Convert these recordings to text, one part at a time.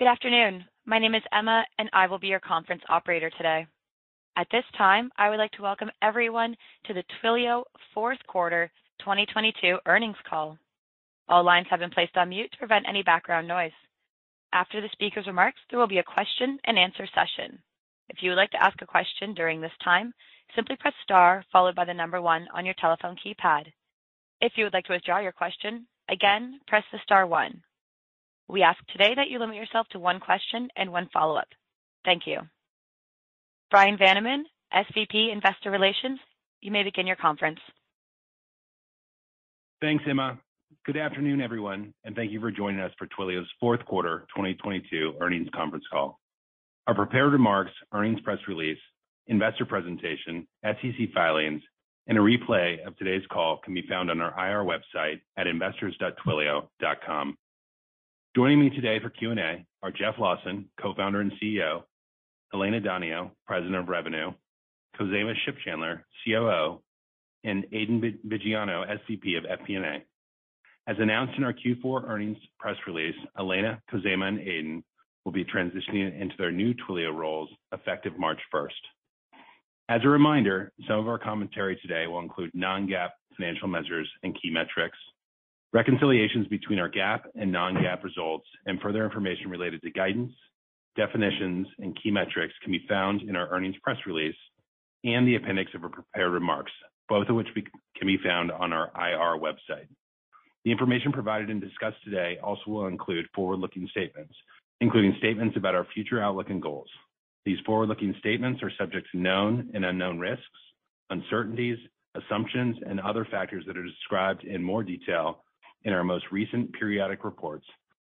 Good afternoon. My name is Emma, and I will be your conference operator today. At this time, I would like to welcome everyone to the Twilio fourth quarter 2022 earnings call. All lines have been placed on mute to prevent any background noise. After the speaker's remarks, there will be a question-and-answer session. If you would like to ask a question during this time, simply press star followed by the number one on your telephone keypad. If you would like to withdraw your question, again, press the star one. We ask today that you limit yourself to one question and one follow-up. Thank you. Bryan Vaniman, SVP, Investor Relations, you may begin your conference. Thanks, Emma. Good afternoon, everyone, and thank you for joining us for Twilio's fourth quarter 2022 earnings conference call. Our prepared remarks, earnings press release, investor presentation, SEC filings, and a replay of today's call can be found on our IR website at investors.twilio.com. Joining me today for Q&A are Jeff Lawson, Co-founder and CEO, Elena Donio, President of Revenue, Khozema Shipchandler, COO, and Aidan Viggiano, SVP of FP&A. As announced in our Q4 earnings press release, Elena, Khozema, and Aidan will be transitioning into their new Twilio roles effective March 1st. As a reminder, some of our commentary today will include non-GAAP financial measures and key metrics. Reconciliations between our GAAP and non-GAAP results and further information related to guidance, definitions, and key metrics can be found in our earnings press release and the appendix of our prepared remarks, both of which can be found on our IR website. The information provided and discussed today also will include forward-looking statements, including statements about our future outlook and goals. These forward-looking statements are subject to known and unknown risks, uncertainties, assumptions, and other factors that are described in more detail in our most recent periodic reports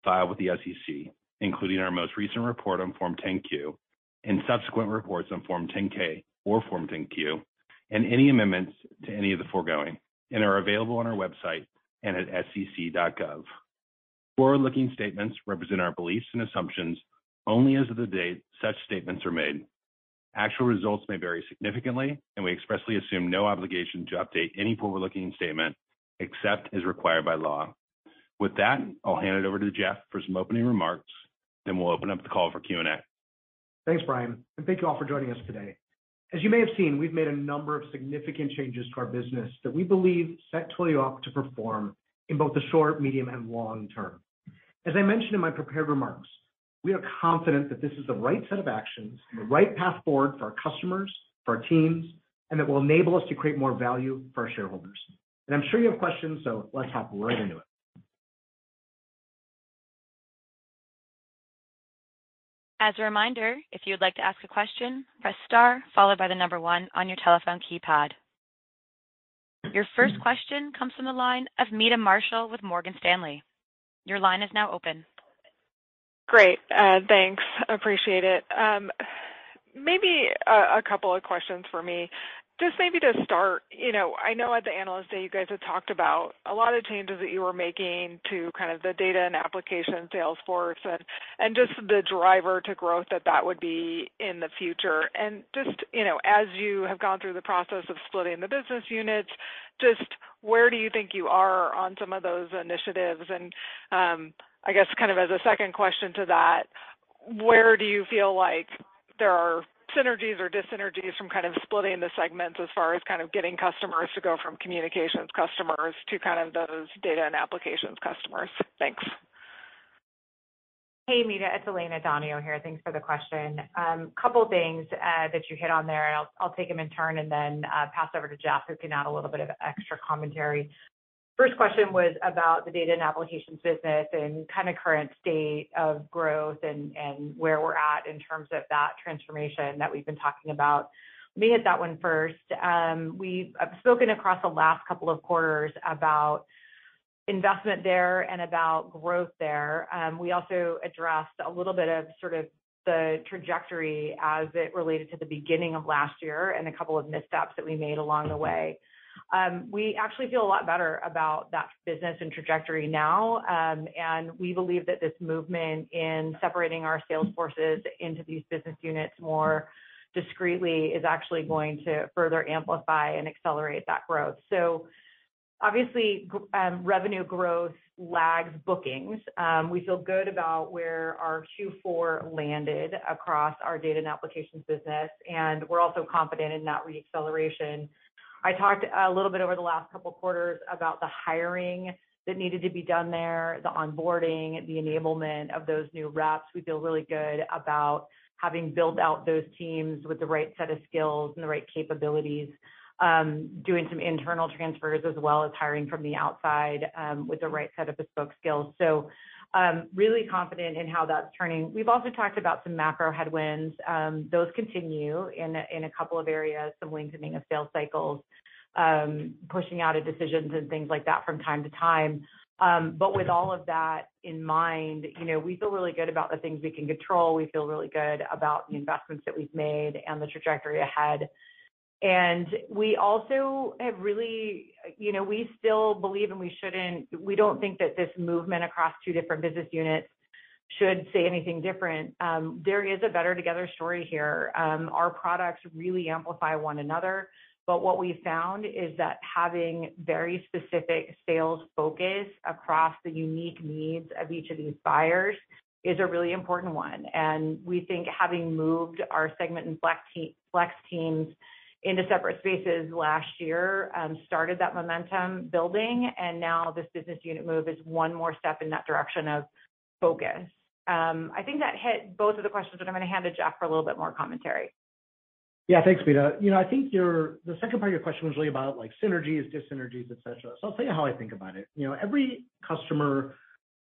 filed with the SEC, including our most recent report on Form 10-Q and subsequent reports on Form 10-K or Form 10-Q, and any amendments to any of the foregoing, and are available on our website and at sec.gov. Forward-looking statements represent our beliefs and assumptions only as of the date such statements are made. Actual results may vary significantly, and we expressly assume no obligation to update any forward-looking statement except as required by law. With that, I'll hand it over to Jeff for some opening remarks, then we'll open up the call for Q&A. Thanks, Bryan, and Thank you all for joining us today. As you may have seen, we've made a number of significant changes to our business that we believe set Twilio up to perform in both the short, medium, and long term. As I mentioned in my prepared remarks, we are confident that this is the right set of actions and the right path forward for our customers, for our teams, and that will enable us to create more value for our shareholders. I'm sure you have questions, so let's hop right into it. As a reminder, if you would like to ask a question, press star followed by the number one on your telephone keypad. Your first question comes from the line of Meta Marshall with Morgan Stanley. Your line is now open. Great. Uh, thanks. Appreciate it. Um, maybe a couple of questions for me. Just maybe to start, you know, I know at the Analyst Day, you guys had talked about a lot of changes that you were making to kind of the data and application sales force and just the driver to growth that that would be in the future. And just, you know, as you have gone through the process of splitting the business units, just where do you think you are on some of those initiatives? And um I guess kind of as a second question to that, where do you feel like there are synergies or dis-synergies from kind of splitting the segments as far as kind of getting customers to go from communications customers to kind of those data and applications customers? Thanks. Hey, Meta, it's Elena Donio here. Thanks for the question. A couple things uh, that you hit on there, and I'll take them in turn and then uh, pass over to Jeff, who can add a little bit of extra commentary. First question was about the data and applications business and kind of current state of growth and where we're at in terms of that transformation that we've been talking about. Let me hit that one first. Um, we've spoken across the last couple of quarters about investment there and about growth there. Um, we also addressed a little bit of sort of the trajectory as it related to the beginning of last year and a couple of missteps that we made along the way. Um, we actually feel a lot better about that business and trajectory now. Um, and we believe that this movement in separating our sales forces into these business units more discreetly is actually going to further amplify and accelerate that growth. So obviously, um, revenue growth lags bookings. Um, we feel good about where our Q4 landed across our data and applications business, and we're also confident in that re-acceleration. I talked a little bit over the last couple quarters about the hiring that needed to be done there, the onboarding, the enablement of those new reps. We feel really good about having built out those teams with the right set of skills and the right capabilities, um, doing some internal transfers as well as hiring from the outside, um, with the right set of bespoke skills. Um, really confident in how that's turning. We've also talked about some macro headwinds. Um, those continue in a couple of areas, some lengthening of sales cycles, um, pushing out of decisions and things like that from time to time. Um, but with all of that in mind, you know, we feel really good about the things we can control. We feel really good about the investments that we've made and the trajectory ahead. And we also have really, you know, we still believe, and we shouldn't, we don't think that this movement across two different business units should say anything different. Um, there is a better together story here. Um, our products really amplify one another. But what we found is that having very specific sales focus across the unique needs of each of these buyers is a really important one. And we think having moved our Segment and Flex teams into separate spaces last year um, started that momentum building, and now this business unit move is one more step in that direction of focus. Um, I think that hit both of the questions, but I'm gonna hand to Jeff for a little bit more commentary. Yeah. Thanks, Meta. You know, I think the second part of your question was really about like synergies, dis-synergies, et cetera. So I'll tell you how I think about it. You know, every customer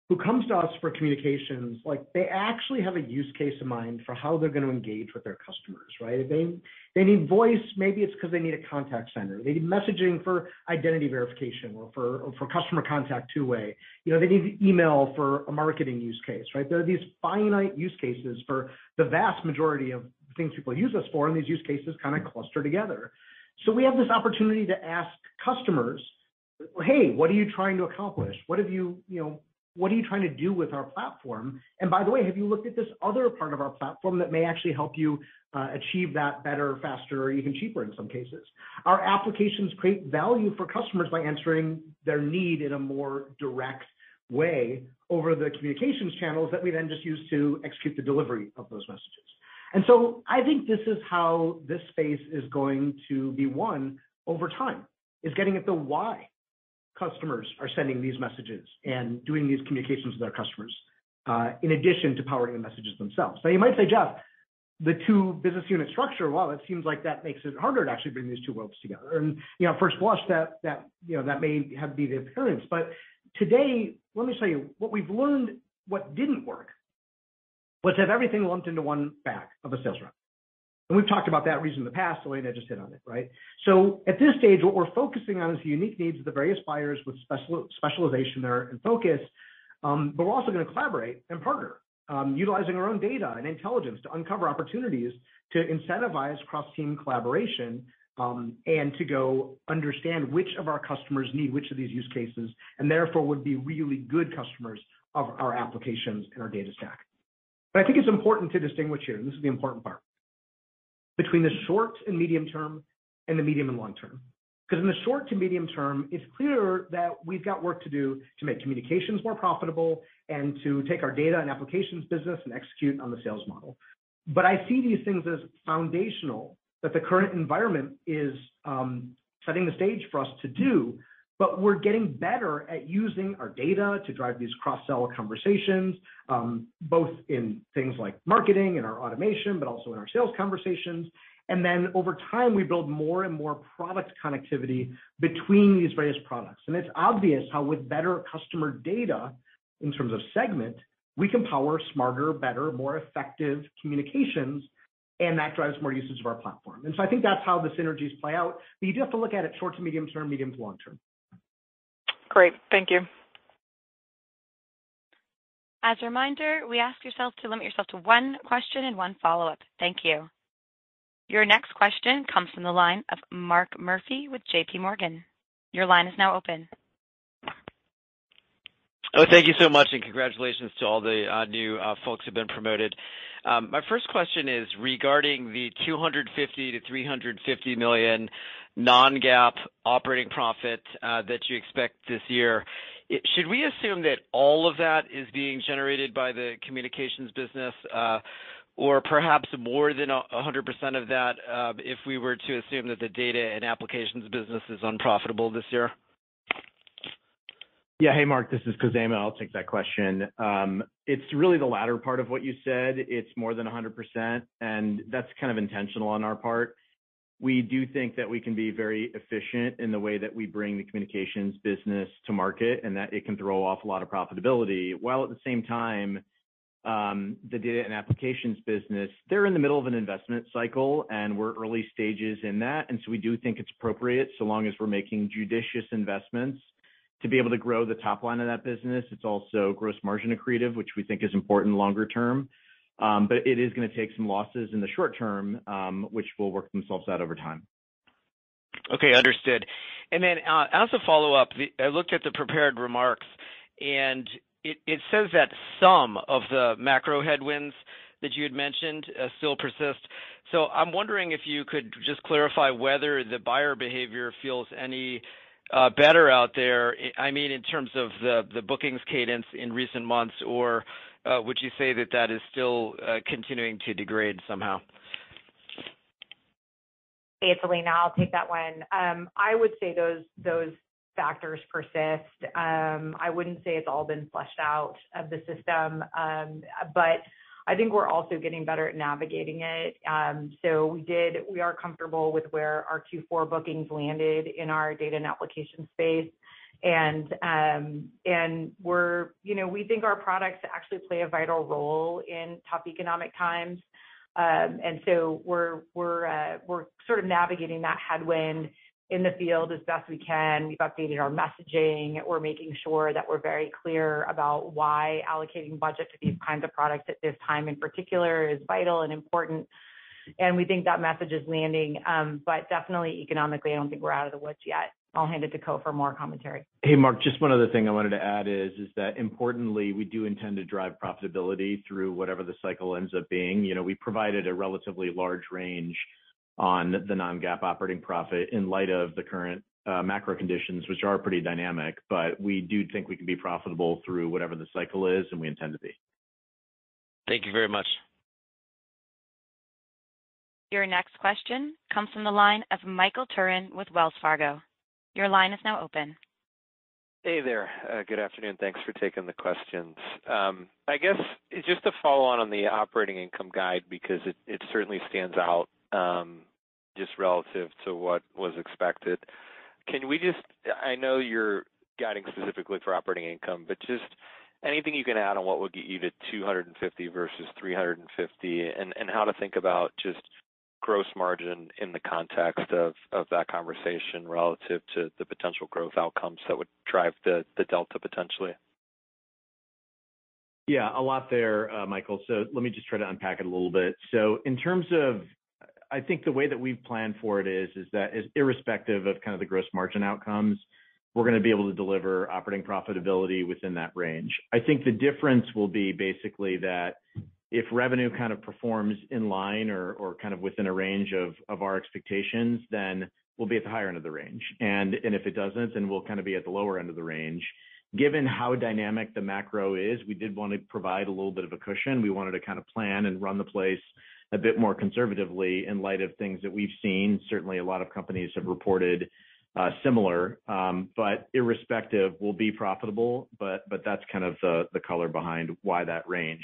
who comes to us for communications, like, they actually have a use case in mind for how they're gonna engage with their customers, right? If they need voice, maybe it's because they need a contact center. They need messaging for identity verification or for customer contact two-way. You know, they need email for a marketing use case, right? There are these finite use cases for the vast majority of things people use us for, and these use cases kinda cluster together. So we have this opportunity to ask customers, "Hey, what are you trying to accomplish? What have you, you know, what are you trying to do with our platform? And by the way, have you looked at this other part of our platform that may actually help you uh, achieve that better, faster, or even cheaper in some cases?" Our applications create value for customers by answering their need in a more direct way over the communications channels that we then just use to execute the delivery of those messages. And so I think this is how this space is going to be won over time, is getting at the why customers are sending these messages and doing these communications with their customers, uh, in addition to powering the messages themselves. Now, you might say, "Jeff, the two business unit structure, well, it seems like that makes it harder to actually bring these two worlds together." And you know, at first blush that you know that may have been the appearance. But today, let me tell you, what we've learned, what didn't work was to have everything lumped into one bag of a sales rep. And we've talked about that reason in the past. Elena just hit on it, right? So at this stage, what we're focusing on is the unique needs of the various buyers with specialization there and focus. Um, but we're also gonna collaborate and partner, um, utilizing our own data and intelligence to uncover opportunities to incentivize cross-team collaboration, um, and to go understand which of our customers need which of these use cases, and therefore would be really good customers of our applications and our data stack. But I think it's important to distinguish here, and this is the important part, between the short and medium term and the medium and long term. Because in the short to medium term, it's clear that we've got work to do to make communications more profitable and to take our data and applications business and execute on the sales model. But I see these things as foundational, that the current environment is um, setting the stage for us to do, but we're getting better at using our data to drive these cross-sell conversations, um, both in things like marketing and our automation, but also in our sales conversations. And then over time, we build more and more product connectivity between these various products. And it's obvious how with better customer data in terms of Segment, we can power smarter, better, more effective communications, and that drives more usage of our platform. And so I think that's how the synergies play out. But you do have to look at it short to medium term, medium to long term. Great. Thank you. As a reminder, we ask you to limit yourself to one question and one follow-up. Thank you. Your next question comes from the line of Mark Murphy with JPMorgan. Your line is now open. Oh, thank you so much, and congratulations to all the uh, new uh, folks who've been promoted. Um, My first question is regarding the $250 million-$350 million non-GAAP operating profit uh, that you expect this year. should we assume that all of that is being generated by the communications business, or perhaps more than 100% of that, if we were to assume that the data and applications business is unprofitable this year? Yeah. Hey, Mark, this is Khozema. I'll take that question. Um, it's really the latter part of what you said. It's more than 100%, and that's kind of intentional on our part. We do think that we can be very efficient in the way that we bring the communications business to market, and that it can throw off a lot of profitability, while at the same time, um, the data and applications business, they're in the middle of an investment cycle, and we're early stages in that. And so we do think it's appropriate, so long as we're making judicious investments to be able to grow the top line of that business. It's also gross margin accretive, which we think is important longer term. Um, but it is gonna take some losses in the short term, which will work themselves out over time. Okay, understood. And then uh as a follow-up, I looked at the prepared remarks, and it says that some of the macro headwinds that you had mentioned still persist. So I'm wondering if you could just clarify whether the buyer behavior feels any Uh, better out there. I mean, in terms of the bookings cadence in recent months, or uh, would you say that that is still uh, continuing to degrade somehow? Hey, it's Elena. I'll take that one. Um, I would say those factors persist. Um, I wouldn't say it's all been flushed out of the system, um, but I think we're also getting better at navigating it. Um, so we did, we are comfortable with where our Q4 bookings landed in our data and application space. And um, and we're, you know, we think our products actually play a vital role in tough economic times. Um, and so we're we're uh we're sort of navigating that headwind in the field as best we can. We've updated our messaging. We're making sure that we're very clear about why allocating budget to these kinds of products at this time in particular is vital and important, and we think that message is landing. Um, but definitely economically, I don't think we're out of the woods yet. I'll hand it to Ko for more commentary. Hey, Mark, just one other thing I wanted to add is is that importantly, we do intend to drive profitability through whatever the cycle ends up being. You know, we provided a relatively large range on the non-GAAP operating profit in light of the current uh, macro conditions, which are pretty dynamic. But we do think we can be profitable through whatever the cycle is, and we intend to be. Thank you very much. Your next question comes from the line of Michael Turrin with Wells Fargo. Your line is now open. Hey there. Uh, good afternoon. Thanks for taking the questions. Um, I guess just to follow on on the operating income guide because it certainly stands out, Um, just relative to what was expected. Can we just, I know you're guiding specifically for operating income, but just anything you can add on what would get you to 250 versus $350, and how to think about just gross margin in the context of that conversation relative to the potential growth outcomes that would drive the delta potentially. Yeah, a lot there, uh, Michael. So let me just try to unpack it a little bit. So in terms of I think the way that we've planned for it is is that irrespective of kind of the gross margin outcomes, we're gonna be able to deliver operating profitability within that range. I think the difference will be basically that if revenue kind of performs in line or or kind of within a range of our expectations, then we'll be at the higher end of the range. And and if it doesn't, then we'll kind of be at the lower end of the range. Given how dynamic the macro is, we did want to provide a little bit of a cushion. We wanted to kind of plan and run the place a bit more conservatively in light of things that we've seen. Certainly, a lot of companies have reported uh, similar. Um, but irrespective, we'll be profitable, but but that's kind of the color behind why that range.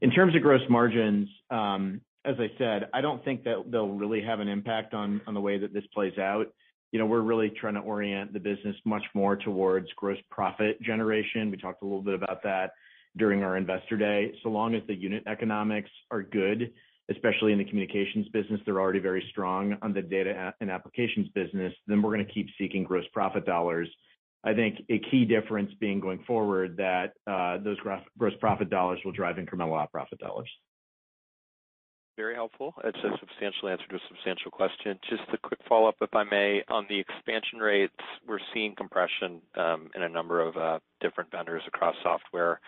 In terms of gross margins, um, as I said, I don't think that they'll really have an impact on on the way that this plays out. You know, we're really trying to orient the business much more towards gross profit generation. We talked a little bit about that during our Investor Day. So long as the unit economics are good, especially in the communications business, they're already very strong on the data and applications business, then we're gonna keep seeking gross profit dollars. I think a key difference being going forward that uh, those gross profit dollars will drive incremental op profit dollars. Very helpful. It's a substantial answer to a substantial question. Just a quick follow-up, if I may. On the expansion rates, we're seeing compression um, in a number of uh, different vendors across software.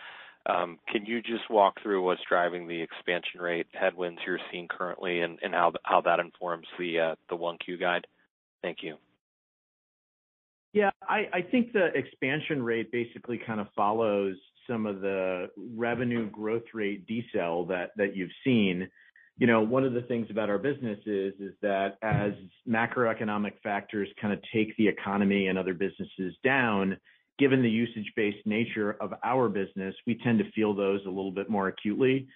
Can you just walk through what's driving the expansion rate headwinds you're seeing currently and how that informs the uh the 1Q guide? Thank you. Yeah. I think the expansion rate basically kind of follows some of the revenue growth rate decel that that you've seen. You know, one of the things about our business is that as macroeconomic factors kind of take the economy and other businesses down, given the usage-based nature of our business, we tend to feel those a little bit more acutely,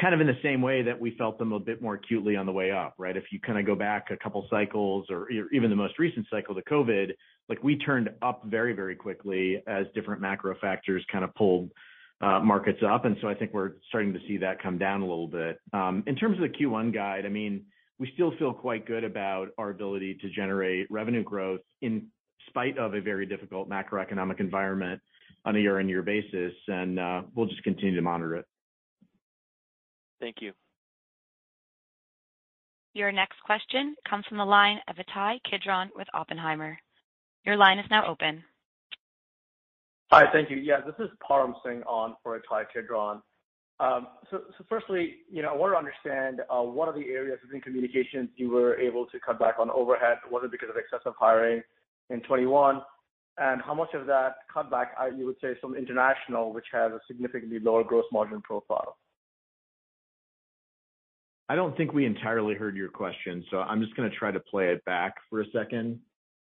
kind of in the same way that we felt them a bit more acutely on the way up, right? If you kind of go back a couple cycles or even the most recent cycle, to COVID, like we turned up very, very quickly as different macro factors kind of pulled uh, markets up. And so I think we're starting to see that come down a little bit. Um, in terms of the Q1 guide, I mean, we still feel quite good about our ability to generate revenue growth in spite of a very difficult macroeconomic environment on a year-on-year basis, and uh, we'll just continue to monitor it. Thank you. Your next question comes from the line of Ittai Kidron with Oppenheimer. Your line is now open. Hi. Thank you. Yeah, this is Param Singh on for Ittai Kidron. Um, so, firstly, you know, I want to understand uh, what are the areas within communications you were able to cut back on overhead? Was it because of excessive hiring in 2021? How much of that cutback uh, you would say is from international, which has a significantly lower gross margin profile? I don't think we entirely heard your question, so I'm just gonna try to play it back for a second.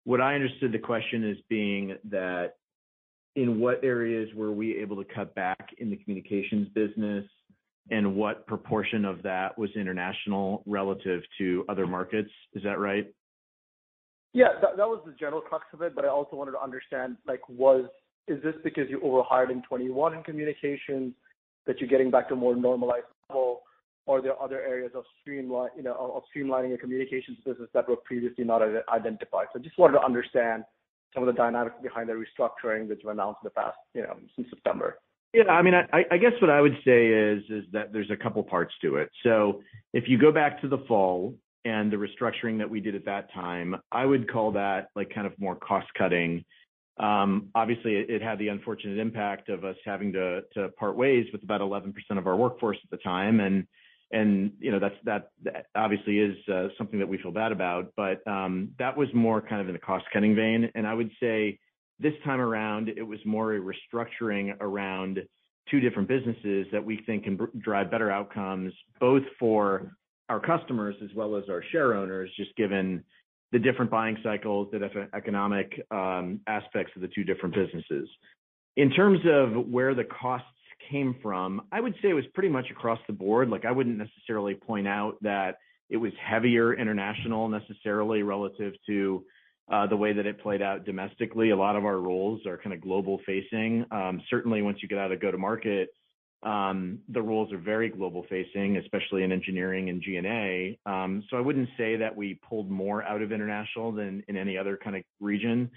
What I understood the question as being that in what areas were we able to cut back in the communications business, and what proportion of that was international relative to other markets. Is that right? Yeah. That was the general crux of it, but I also wanted to understand, like, was is this because you overhired in 2021 in communications that you're getting back to a more normalized level? Or are there other areas of streamlin, you know, of streamlining your communications business that were previously not identified? So I just wanted to understand some of the dynamics behind the restructuring that you announced in the past, you know, since September. Yeah. I mean, I guess what I would say is is that there's a couple parts to it. So if you go back to the fall and the restructuring that we did at that time, I would call that, like, kind of more cost-cutting. Obviously it had the unfortunate impact of us having to part ways with about 11% of our workforce at the time. You know, that obviously is something that we feel bad about. But um that was more kind of in the cost-cutting vein. And I would say this time around, it was more a restructuring around two different businesses that we think can drive better outcomes, both for our customers as well as our shareowners, just given the different buying cycles, the different economic um, aspects of the two different businesses. In terms of where the costs came from, I would say it was pretty much across the board. Like, I wouldn't necessarily point out that it was heavier international necessarily relative to uh, the way that it played out domestically. A lot of our roles are kind of global facing. Um, certainly once you get out of go-to-market, Um, the roles are very global facing, especially in engineering and G&A. Um, so I wouldn't say that we pulled more out of international than in any other kind of region.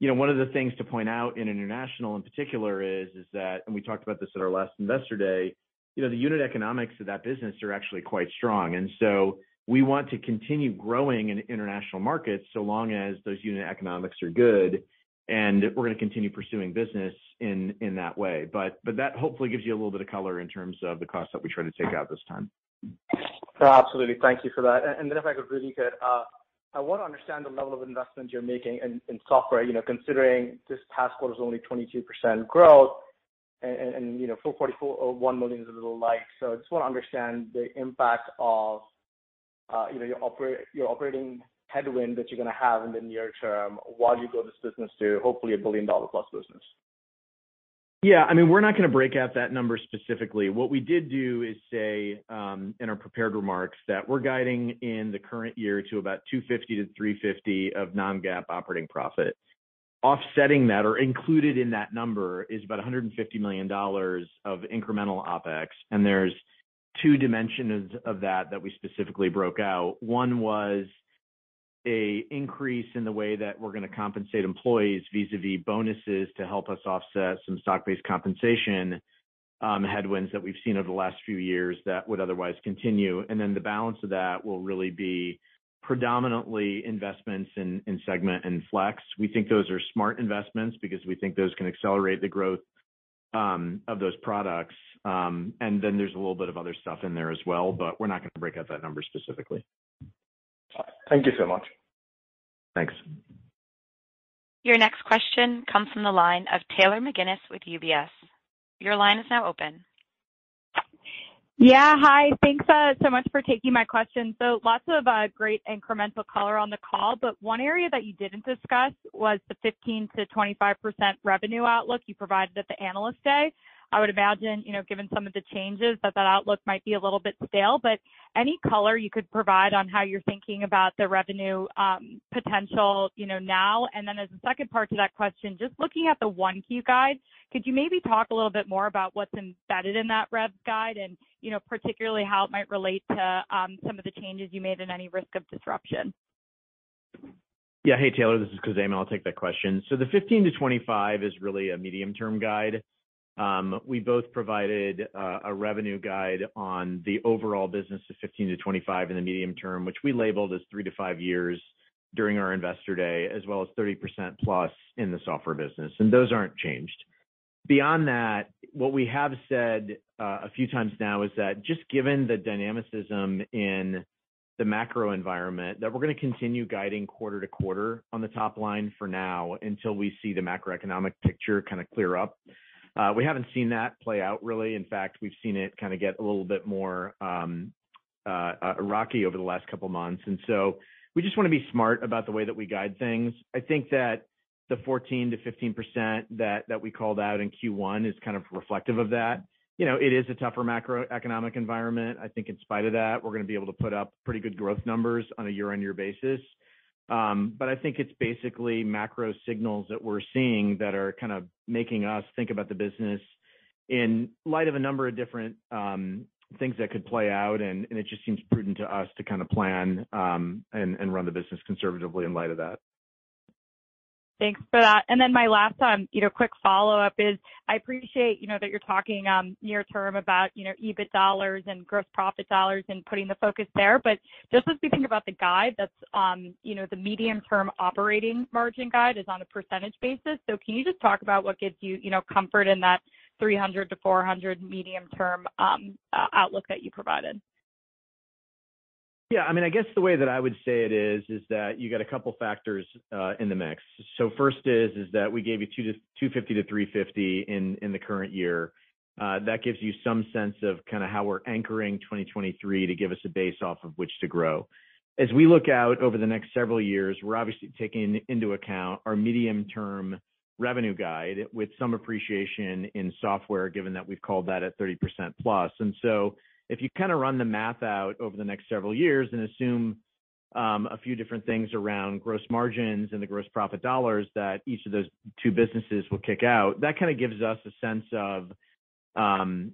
You know, one of the things to point out in international in particular is that, and we talked about this at our last Investor Day, you know, the unit economics of that business are actually quite strong. And so we want to continue growing in international markets so long as those unit economics are good, and we're gonna continue pursuing business in that way. But but that hopefully gives you a little bit of color in terms of the costs that we try to take out this time. Absolutely. Thank you for that. And then if I could really get, uh, I want to understand the level of investment you're making in software. You know, considering this past quarter is only 22% growth and, you know, $441 uh, million is a little light. So I just want to understand the impact of, uh, you know, your operating headwind that you're gonna have in the near term while you grow this business to hopefully a billion-dollar-plus business. Yeah. I mean, we're not gonna break out that number specifically. What we did do is say um, in our prepared remarks that we're guiding in the current year to about $250-$350 of non-GAAP operating profit. Offsetting that or included in that number is about $150 million of incremental OpEx, and there's two dimensions of that that we specifically broke out. One was an increase in the way that we're gonna compensate employees vis-à-vis bonuses to help us offset some stock-based compensation um, headwinds that we've seen over the last few years that would otherwise continue. And then the balance of that will really be predominantly investments in Segment and Flex. We think those are smart investments because we think those can accelerate the growth um, of those products. Um, and then there's a little bit of other stuff in there as well, but we're not gonna break out that number specifically. Thank you so much. Thanks. Your next question comes from the line of Taylor McGinnis with UBS. Your line is now open. Yeah. Hi. Thanks uh, so much for taking my question. So lots of uh, great incremental color on the call, but one area that you didn't discuss was the 15%-25% revenue outlook you provided at the Analyst Day. I would imagine, you know, given some of the changes, that that outlook might be a little bit stale, but any color you could provide on how you're thinking about the revenue um, potential, you know, now? And then as a second part to that question, just looking at the 1Q guide, could you maybe talk a little bit more about what's embedded in that rev guide and, you know, particularly how it might relate to um, some of the changes you made and any risk of disruption? Yeah. Hey, Taylor, this is Khozema. I'll take that question. So the 15%-25% is really a medium-term guide. Um, we both provided uh, a revenue guide on the overall business of 15%-25% in the medium term, which we labeled as three to five years during our Investor Day, as well as 30%+ plus in the software business, and those aren't changed. Beyond that, what we have said uh, a few times now is that just given the dynamicism in the macro environment, that we're gonna continue guiding quarter to quarter on the top line for now until we see the macroeconomic picture kind of clear up. Uh, we haven't seen that play out really. In fact, we've seen it kind of get a little bit more um, uh, uh, rocky over the last couple of months. We just wanna be smart about the way that we guide things. I think that the 14%-15% that we called out in Q1 is kind of reflective of that. You know, it is a tougher macroeconomic environment. I think in spite of that, we're gonna be able to put up pretty good growth numbers on a year-on-year basis. Um, I think it's basically macro signals that we're seeing that are kind of making us think about the business in light of a number of different um, things that could play out, and it just seems prudent to us to kind of plan um, and run the business conservatively in light of that. Thanks for that. And then my last, um, you know, quick follow-up is I appreciate, you know, that you're talking um near term about, you know, EBIT dollars and gross profit dollars and putting the focus there. But just as we think about the guide that's, um, you know, the medium-term operating margin guide is on a percentage basis. So can you just talk about what gives you you know, comfort in that 300-400 medium-term um, outlook that you provided? Yeah. I mean, I guess the way that I would say it is is that you got a couple factors uh, in the mix. So First is is that we gave you $250-$350 in the current year. Uh, that gives you some sense of kinda how we're anchoring 2023 to give us a base off of which to grow. As we look out over the next several years, we're obviously taking into account our medium-term revenue guide with some appreciation in software, given that we've called that at 30%+. If you kinda run the math out over the next several years and assume um, a few different things around gross margins and the gross profit dollars that each of those two businesses will kick out, that kinda gives us a sense of um,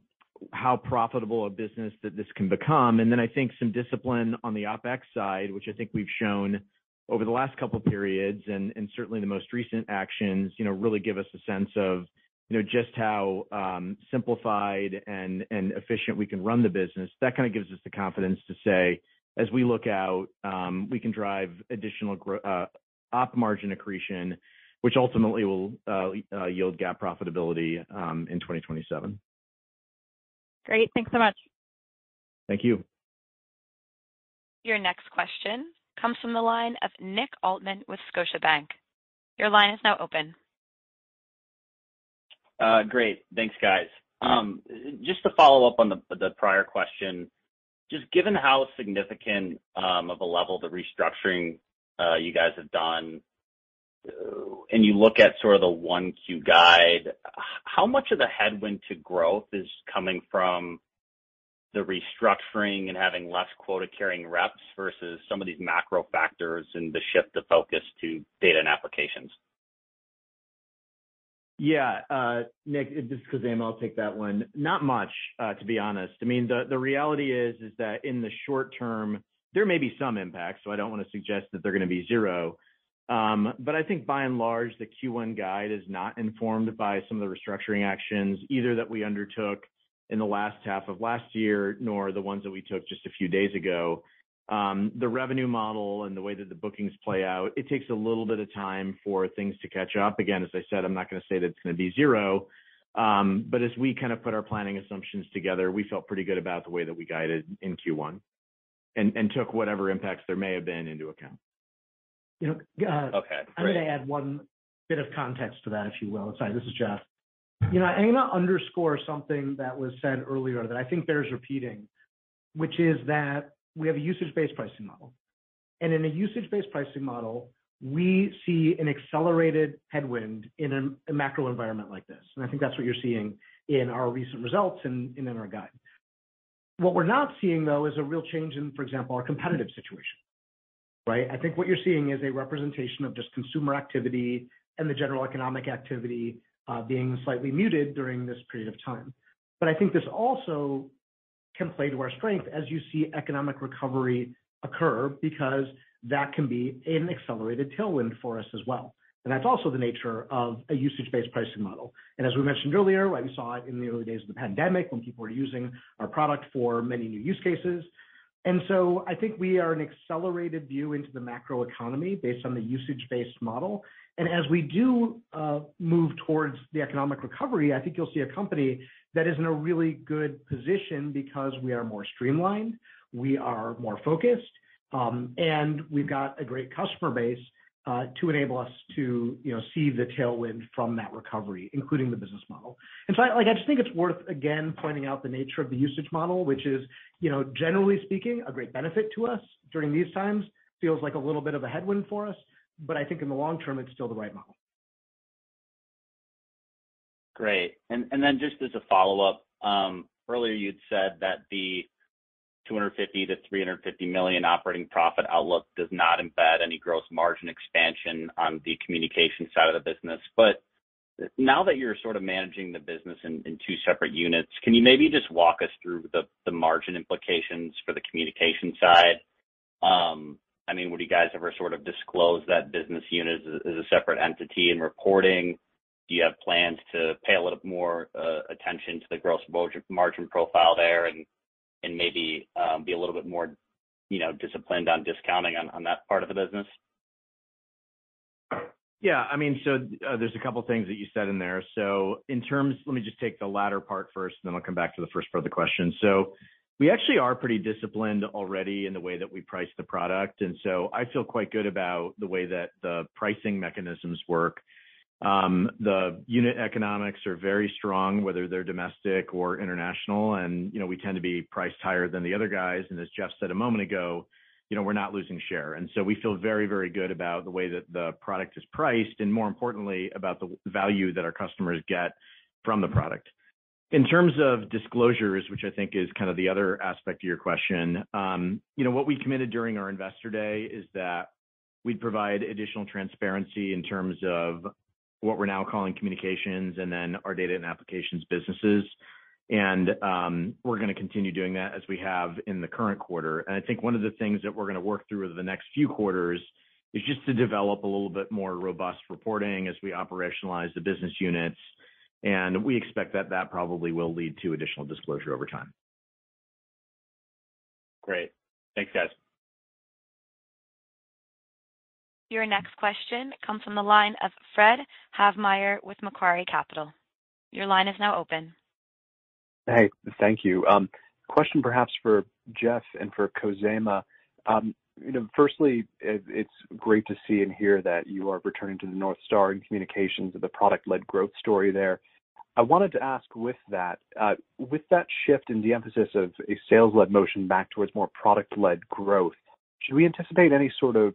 how profitable a business that this can become. And then I think some discipline on the OpEx side, which I think we've shown over the last couple periods and certainly the most recent actions, you know, really give us a sense of, you know, just how um, simplified and efficient we can run the business. That kinda gives us the confidence to say, as we look out, um, we can drive additional uh, op margin accretion, which ultimately will uh, uh, yield GAAP profitability um, in 2027. Great. Thanks so much. Thank you. Your next question comes from the line of Nick Altmann with Scotiabank. Your line is now open. Great. Thanks, guys. Um just to follow up on the prior question, just given how significant um of a level the restructuring uh you guys have done, and you look at sort of the 1Q guide, how much of the headwind to growth is coming from the restructuring and having less quota-carrying reps versus some of these macro factors and the shift of focus to data and applications? Yeah. Uh, Nick, this is Khozema. I'll take that one. Not much, uh, to be honest. I mean, the reality is is that in the short term, there may be some impact, so I don't wanna suggest that they're gonna be zero. Um, I think by and large, the Q1 guide is not informed by some of the restructuring actions, either that we undertook in the last half of last year, nor the ones that we took just a few days ago. Um, the revenue model and the way that the bookings play out, it takes a little bit of time for things to catch up. Again, as I said, I'm not gonna say that it's gonna be zero. Um, but As we kind of put our planning assumptions together, we felt pretty good about the way that we guided in Q1 and took whatever impacts there may have been into account. You know. Uh, okay, great. I'm gonna add one bit of context to that, if you will. Sorry, this is Jeff. You know, I'm gonna underscore something that was said earlier that I think bears repeating, which is that we have a usage-based pricing model. And in a usage-based pricing model, we see an accelerated headwind in a macro environment like this. And I think that's what you're seeing in our recent results and in our guide. What we're not seeing, though, is a real change in, for example, our competitive situation, right? I think what you're seeing is a representation of just consumer activity and the general economic activity uh, being slightly muted during this period of time. But I think this also can play to our strength as you see economic recovery occur, because that can be an accelerated tailwind for us as well. And that's also the nature of a usage-based pricing model. And as we mentioned earlier, right, we saw it in the early days of the pandemic when people were using our product for many new use cases. And so I think we are an accelerated view into the macro economy based on the usage-based model. And as we do uh, move towards the economic recovery, I think you'll see a company that is in a really good position because we are more streamlined, we are more focused, um, and we've got a great customer base uh, to enable us to, you know, see the tailwind from that recovery, including the business model. And so, I, like, I just think it's worth, again, pointing out the nature of the usage model, which is, you know, generally speaking, a great benefit to us during these times. Feels like a little bit of a headwind for us, but I think in the long term, it's still the right model. Great. And and then just as a follow-up, um, earlier you'd said that the $250 million-$350 million operating profit outlook does not embed any gross margin expansion on the communication side of the business. But now that you're sort of managing the business in two separate units, can you maybe just walk us through the margin implications for the communication side? Um, I mean, would you guys ever sort of disclose that business unit as a separate entity in reporting? Do you have plans to pay a little more uh, attention to the gross margin profile there and maybe um, be a little bit more, you know, disciplined on discounting on that part of the business? Yeah, I mean, so uh, there's a couple things that you said in there. So in terms let me just take the latter part first, and then I'll come back to the first part of the question. So we actually are pretty disciplined already in the way that we price the product, and so I feel quite good about the way that the pricing mechanisms work. Um, the unit economics are very strong, whether they're domestic or international, and, you know, we tend to be priced higher than the other guys. And as Jeff said a moment ago, you know, we're not losing share. And so we feel very, very good about the way that the product is priced, and more importantly, about the value that our customers get from the product. In terms of disclosures, which I think is kind of the other aspect of your question, um, you know, what we committed during our Investor Day is that we'd provide additional transparency in terms of what we're now calling communications and then our data and applications businesses. And um we're gonna continue doing that as we have in the current quarter. And I think one of the things that we're gonna work through over the next few quarters is just to develop a little bit more robust reporting as we operationalize the business units. And we expect that that probably will lead to additional disclosure over time. Great. Thanks, guys. Your next question comes from the line of Fred Havemeyer with Macquarie Capital. Your line is now open. Hey, thank you. Question perhaps for Jeff and for Khozema. You know, firstly, it's great to see and hear that you are returning to the North Star in communications of the product-led growth story there. I wanted to ask with that, uh with that shift in the emphasis of a sales-led motion back towards more product-led growth, should we anticipate any sort of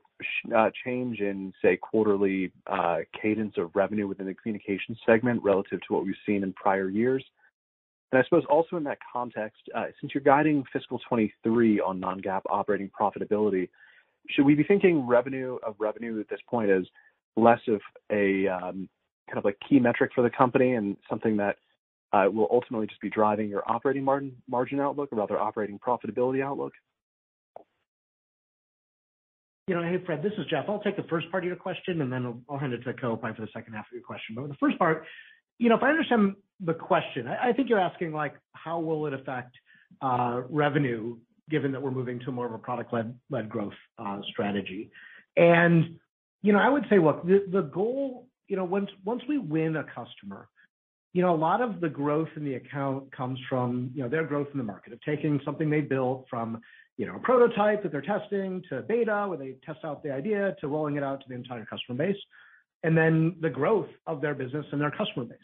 uh, change in, say, quarterly uh, cadence of revenue within the communications segment relative to what we've seen in prior years? And I suppose also in that context, uh, since you're guiding fiscal 2023 on non-GAAP operating profitability, should we be thinking revenue of revenue at this point as less of a um, kind of a key metric for the company and something that will ultimately just be driving your operating margin margin outlook or rather operating profitability outlook? You know, hey, Fred, this is Jeff. I'll take the first part of your question, and then I'll hand it to probably for the second half of your question. But the first part, you know, if I understand the question, I think you're asking, like, how will it affect uh, revenue given that we're moving to more of a product-led growth uh, strategy. And you know, I would say, look, the goal, you know, once once we win a customer, you know, a lot of the growth in the account comes from, you know, their growth in the market, of taking something they built from, you know, a prototype that they're testing to beta, where they test out the idea, to rolling it out to the entire customer base. and then the growth of their business and their customer base.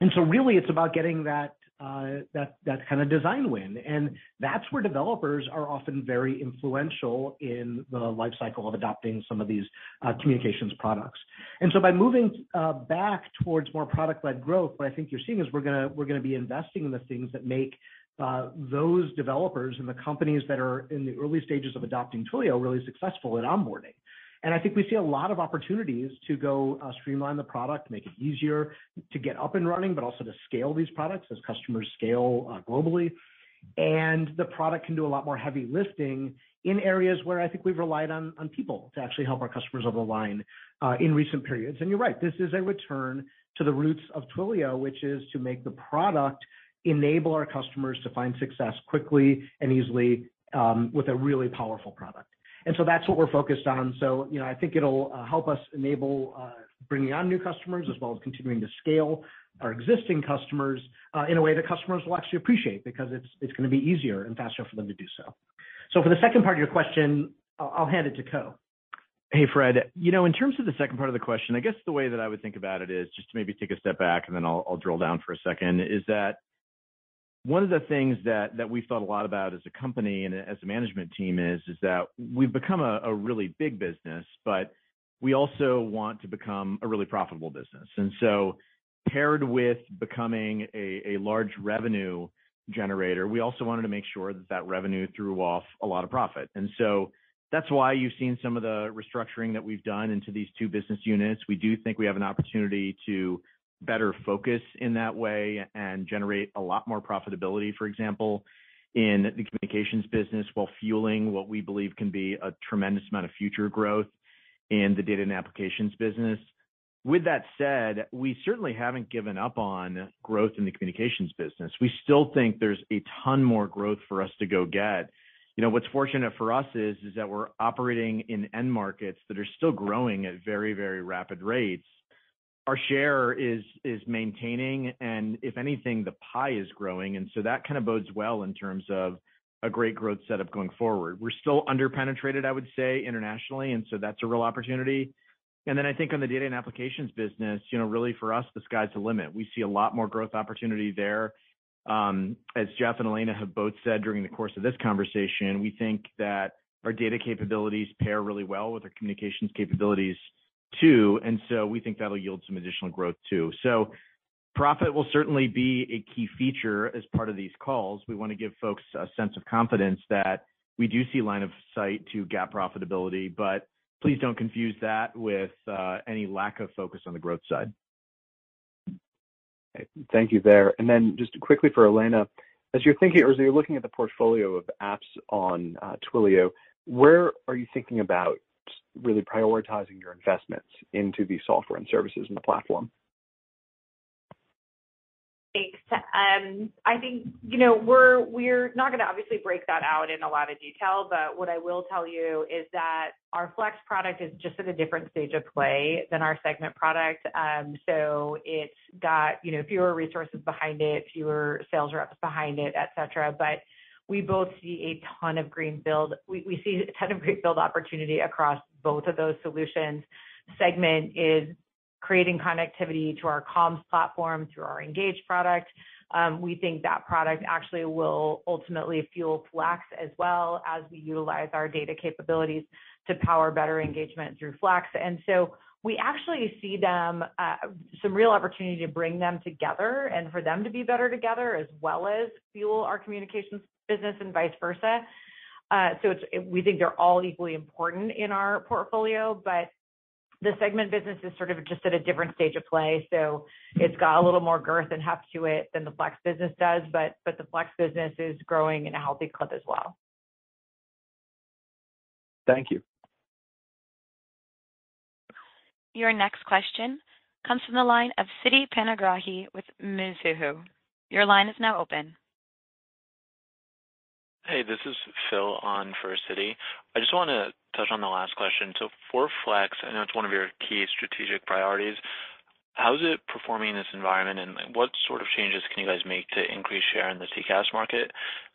And so really it's about getting that uh, that that kind of design win. And that's where developers are often very influential in the life cycle of adopting some of these uh, communications products. And so by moving uh, back towards more product-led growth, what I think you're seeing is we're gonna we're gonna be investing in the things that make Uh, those developers and the companies that are in the early stages of adopting Twilio really successful at onboarding. And I think we see a lot of opportunities to go uh, streamline the product, make it easier to get up and running, but also to scale these products as customers scale uh, globally. And the product can do a lot more heavy lifting in areas where I think we've relied on people to actually help our customers over the line in recent periods. And you're right, this is a return to the roots of Twilio, which is to make the product enable our customers to find success quickly and easily um, with a really powerful product. And so that's what we're focused on. So you know, I think it'll uh, help us enable uh, bringing on new customers as well as continuing to scale our existing customers uh, in a way that customers will actually appreciate because it's gonna be easier and faster for them to do so. So for the second part of your question, I'll hand it to Ko. Hey, Fred. You know, in terms of the second part of the question, I guess the way that I would think about it is just to maybe take a step back, and then I'll drill down for a second, is that one of the things that that we've thought a lot about as a company and as a management team is is that we've become a a really big business, but we also want to become a really profitable business. And so paired with becoming a, a large revenue generator, we also wanted to make sure that that revenue threw off a lot of profit. And so that's why you've seen some of the restructuring that we've done into these two business units. We do think we have an opportunity to better focus in that way and generate a lot more profitability, for example, in the communications business, while fueling what we believe can be a tremendous amount of future growth in the data and applications business. With that said, we certainly haven't given up on growth in the communications business. We still think there's a ton more growth for us to go get. You know, what's fortunate for us is that we're operating in end markets that are still growing at very, very rapid rates. Our share is is maintaining, and if anything, the pie is growing, and so that kind of bodes well in terms of a great growth setup going forward. We're still under-penetrated, I would say, internationally, and so that's a real opportunity. And then I think on the data and applications business, you know, really for us, the sky's the limit. We see a lot more growth opportunity there. Um, as Jeff and Elena have both said during the course of this conversation, we think that our data capabilities pair really well with our communications capabilities too, and so we think that'll yield some additional growth too. So profit will certainly be a key feature as part of these calls. We wanna give folks a sense of confidence that we do see line of sight to GAAP profitability, but please don't confuse that with uh, any lack of focus on the growth side. Thank you there. And then just quickly for Elena, as you're thinking or as you're looking at the portfolio of apps on uh, Twilio, where are you thinking about really prioritizing your investments into the software and services in the platform? Thanks. Um, I think, you know, we're we're not gonna obviously break that out in a lot of detail, but what I will tell you is that our Flex product is just at a different stage of play than our Segment product. Um, so it's got, you know, fewer resources behind it, fewer sales reps behind it, et cetera. We both see a ton of greenfield We see a ton of greenfield opportunity across both of those solutions. Segment is creating connectivity to our comms platform through our Engage product. Um, we think that product actually will ultimately fuel Flex as well as we utilize our data capabilities to power better engagement through Flex. And so we actually see them uh, some real opportunity to bring them together and for them to be better together, as well as fuel our communications business and vice versa. Uh, so we think they're all equally important in our portfolio, but the Segment business is sort of just at a different stage of play. So it's got a little more girth and heft to it than the Flex business does, but the Flex business is growing in a healthy clip as well. Thank you. Your next question comes from the line of Siti Panigrahi with Mizuho. Your line is now open. Hey, this is Phil on for Siti. I just wanna touch on the last question. So for Flex, I know it's one of your key strategic priorities. How is it performing in this environment, and what sort of changes can you guys make to increase share in the CCaaS market?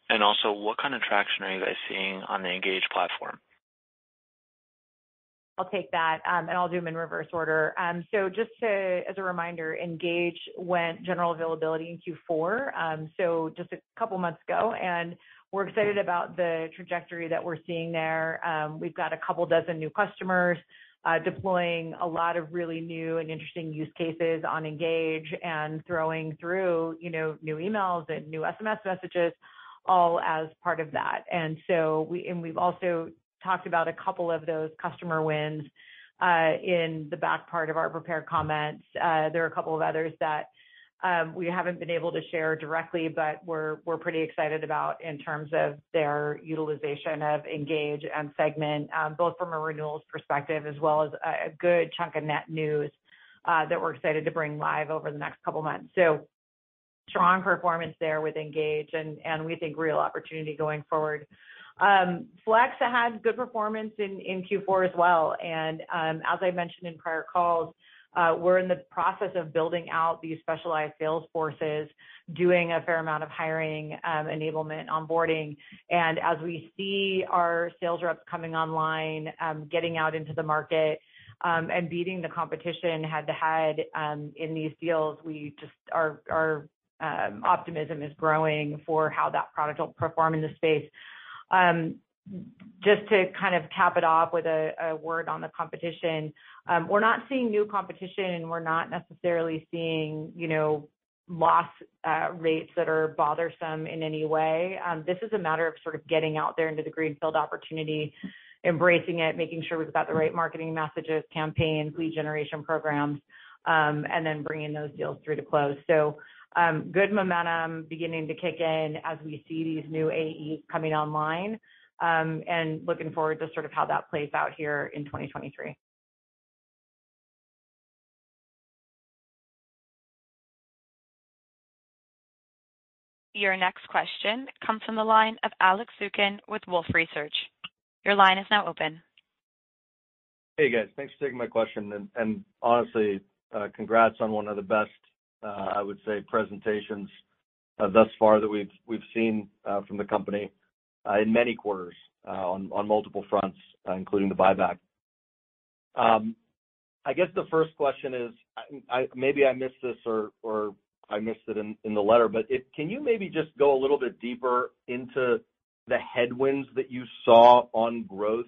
And also, what kind of traction are you guys seeing on the Engage platform? I'll take that, um, and I'll do them in reverse order. Um, so just to, as a reminder, Engage went general availability in Q4, um, so just a couple months ago, and we're excited about the trajectory that we're seeing there. We've got a couple dozen new customers uh, deploying a lot of really new and interesting use cases on Engage and throwing through, you know, new emails and new SMS messages all as part of that. And so we and we've also talked about a couple of those customer wins uh, in the back part of our prepared comments. Uh, there are a couple of others that um, we haven't been able to share directly, but we're pretty excited about in terms of their utilization of Engage and Segment, um, both from a renewals perspective as well as a good chunk of net new uh, that we're excited to bring live over the next couple months. So strong performance there with Engage and we think real opportunity going forward. Um, Flex had good performance in Q4 as well. And um, as I mentioned in prior calls, uh, we're in the process of building out these specialized sales forces, doing a fair amount of hiring, um, enablement, onboarding. And as we see our sales reps coming online, um, getting out into the market, and beating the competition head-to-head, in these deals, our optimism is growing for how that product will perform in the space. Um, just to kind of cap it off with a word on the competition, um, we're not seeing new competition, and we're not necessarily seeing, you know, loss uh, rates that are bothersome in any way. Um, this is a matter of sort of getting out there into the greenfield opportunity, embracing it, making sure we've got the right marketing messages, campaigns, lead generation programs, and then bringing those deals through to close. So um good momentum beginning to kick in as we see these new AEs coming online, and looking forward to sort of how that plays out here in 2023. Your next question comes from the line of Alex Zukin with Wolfe Research. Your line is now open. Hey, guys. Thanks for taking my question. And and honestly, Uh, congrats on one of the best, uh, I would say, presentations uh, thus far that we've we've seen from the company in many quarters uh on on multiple fronts, including the buyback. Um, I guess the first question is, maybe I missed this or or I missed it in the letter, but can you maybe just go a little bit deeper into the headwinds that you saw on growth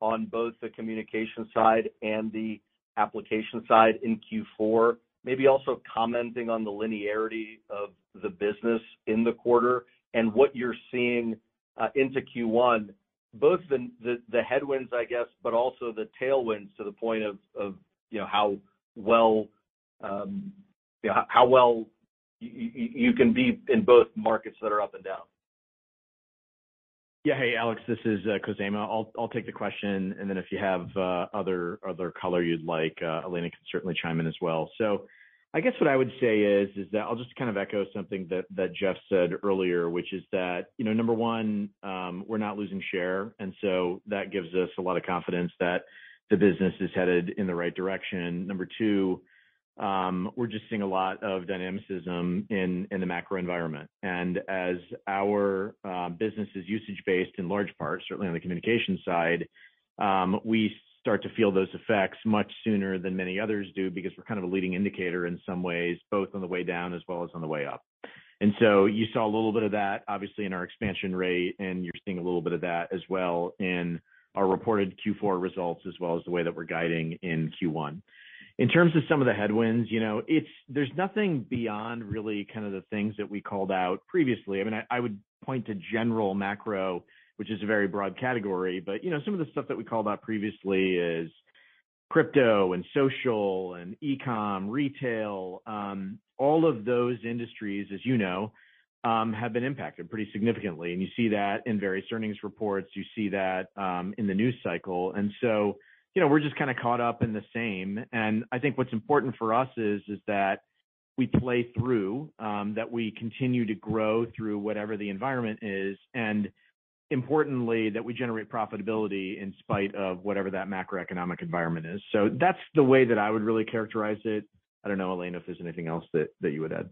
on both the communication side and the application side in Q4? Maybe also commenting on the linearity of the business in the quarter and what you're seeing uh, into Q1, both the the headwinds, I guess, but also the tailwinds to the point of, of you know, how well, um, you know, how well you can be in both markets that are up and down. Yeah. Hey, Alex, this is uh, Khozema. I'll I'll take the question, and then if you have uh, other other color you'd like, uh, Elena can certainly chime in as well. So I guess what I would say is is that I'll just kind of echo something that Jeff said earlier, which is that, you know, number one, um, we're not losing share, and so that gives us a lot of confidence that the business is headed in the right direction. Number two, Um, we're just seeing a lot of dynamicism in the macro environment. And as our um, business is usage-based in large part, certainly on the communication side, um, we start to feel those effects much sooner than many others do because we're kind of a leading indicator in some ways, both on the way down as well as on the way up. And so you saw a little bit of that obviously in our expansion rate, and you're seeing a little bit of that as well in our reported Q4 results, as well as the way that we're guiding in Q1. In terms of some of the headwinds, you know, it's there's nothing beyond really kind of the things that we called out previously. I mean, I would point to general macro, which is a very broad category. But, you know, some of the stuff that we called out previously is crypto and social and e-com, retail. Um, all of those industries, as you know, um, have been impacted pretty significantly, and you see that in various earnings reports. You see that um, in the news cycle. You know, we're just kinda caught up in the same. And I think what's important for us is is that we play through, um, that we continue to grow through whatever the environment is, and importantly, that we generate profitability in spite of whatever that macroeconomic environment is. So that's the way that I would really characterize it. I don't know, Elena, if there's anything else that that you would add.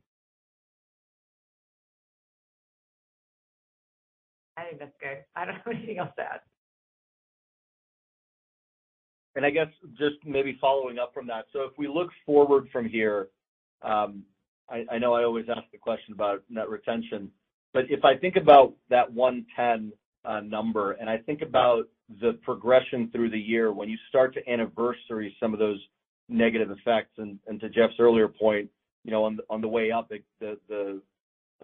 I think that's good. I don't have anything else to add. I guess just maybe following up from that. So if we look forward from here, um, I know I always ask the question about net retention, but if I think about that 110 uh, number, and I think about the progression through the year, when you start to anniversary some of those negative effects, and to Jeff's earlier point, you know, on the way up, the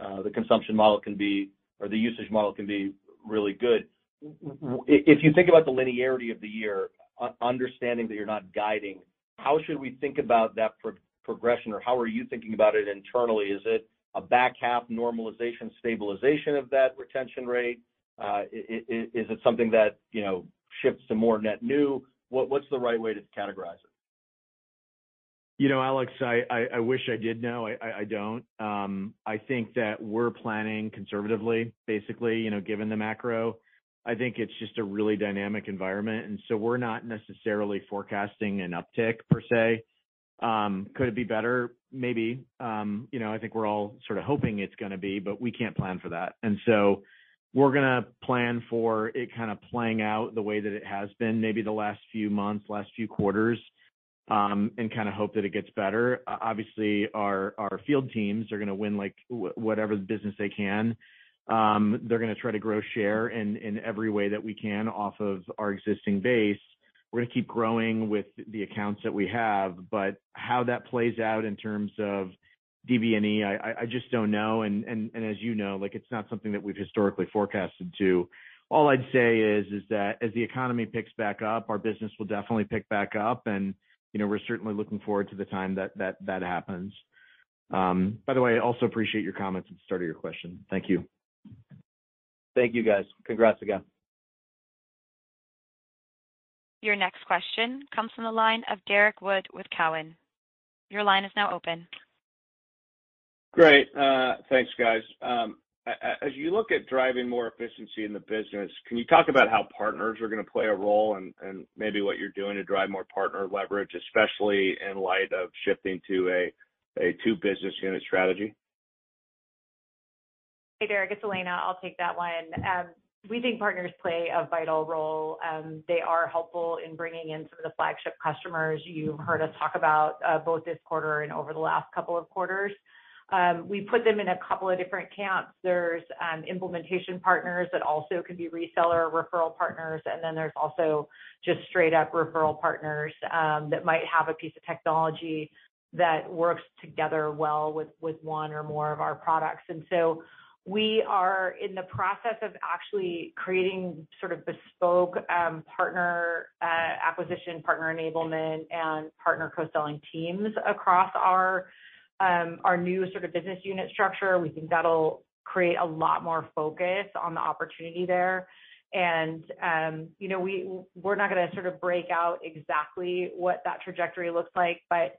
uh, the consumption model can be, or the usage model can be really good. If you think about the linearity of the year, understanding that you're not guiding, how should we think about that progression, or how are you thinking about it internally? Is it a back half normalization, stabilization of that retention rate? Uh, is it something that, you know, shifts to more net new? What's the right way to categorize it? You know, Alex, I wish I did know. I don't. Um, I think that we're planning conservatively, basically, you know, given the macro. I think it's just a really dynamic environment, and so we're not necessarily forecasting an uptick per se. Um, could it be better? Maybe. Um, you know, I think we're all sort of hoping it's gonna be, but we can't plan for that. And so we're gonna plan for it kind of playing out the way that it has been maybe the last few months, last few quarters, um, and kind of hope that it gets better. Obviously, our our field teams are gonna win, like, whatever business they can. Um, they're gonna try to grow share in every way that we can off of our existing base. We're gonna keep growing with the accounts that we have, but how that plays out in terms of DBNE, I just don't know. And as you know, like, it's not something that we've historically forecasted to. All I'd say is that as the economy picks back up, our business will definitely pick back up, and, you know, we're certainly looking forward to the time that that happens. Um, by the way, I also appreciate your comments at the start of your question. Thank you. Thank you, guys. Congrats again. Your next question comes from the line of Derrick Wood with Cowen. Your line is now open. Great. Uh, thanks, guys. Um, as you look at driving more efficiency in the business, can you talk about how partners are gonna play a role and maybe what you're doing to drive more partner leverage, especially in light of shifting to a two business unit strategy? Hey, Derrick, it's Elena. I'll take that one. Um, we think partners play a vital role. Um, they are helpful in bringing in some of the flagship customers you've heard us talk about, uh, both this quarter and over the last couple of quarters. Um, we put them in a couple of different camps. There's implementation partners that also can be reseller referral partners, and then there's also just straight up referral partners that might have a piece of technology that works together well with with one or more of our products. We are in the process of actually creating sort of bespoke um, partner uh, acquisition, partner enablement, and partner co-selling teams across our um, our new sort of business unit structure. We think that'll create a lot more focus on the opportunity there. And um, you know, we we're not gonna sort of break out exactly what that trajectory looks like, but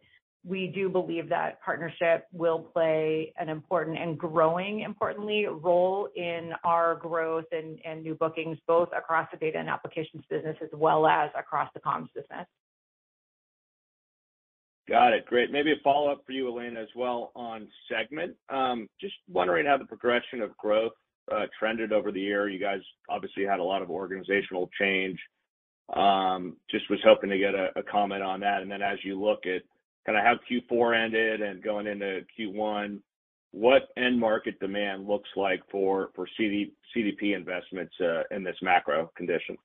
we do believe that partnership will play an important and growing, importantly, role in our growth and new bookings, both across the data and applications business as well as across the comms business. Got it. Great. Maybe a follow-up for you, Elena, as well on Segment. Um, just wondering how the progression of growth uh, trended over the year. You guys obviously had a lot of organizational change. Um, just was hoping to get a comment on that. And then as you look at kind of how Q4 ended and going into Q1, what end market demand looks like for CDP investments uh, in this macro condition?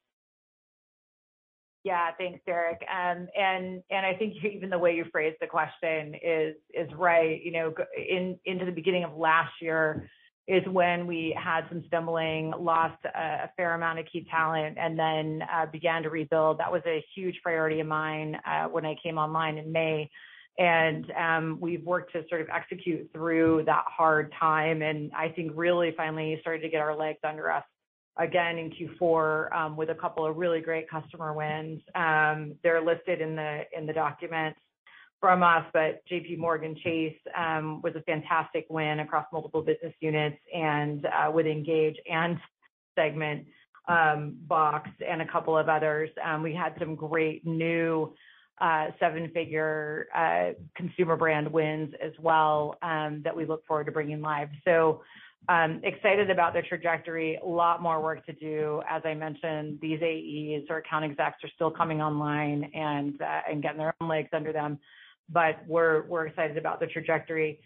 Yeah. Thanks, Derrick. Um, I think even the way you phrased the question is right. You know, into the beginning of last year is when we had some stumbling, lost a fair amount of key talent, and then uh, began to rebuild. That was a huge priority of mine uh, when I came online in May. And um, we've worked to sort of execute through that hard time, and I think really finally started to get our legs under us again in Q4 um, with a couple of really great customer wins. Um, they're listed in the documents from us, but JPMorgan Chase was a fantastic win across multiple business units and uh, with Engage and Segment, Box and a couple of others. We had some great new Uh, seven-figure uh, consumer brand wins as well um, that we look forward to bringing live. So um excited about the trajectory. A lot more work to do. As I mentioned, these AEs or account execs are still coming online and uh, and getting their own legs under them, but we're we're excited about the trajectory.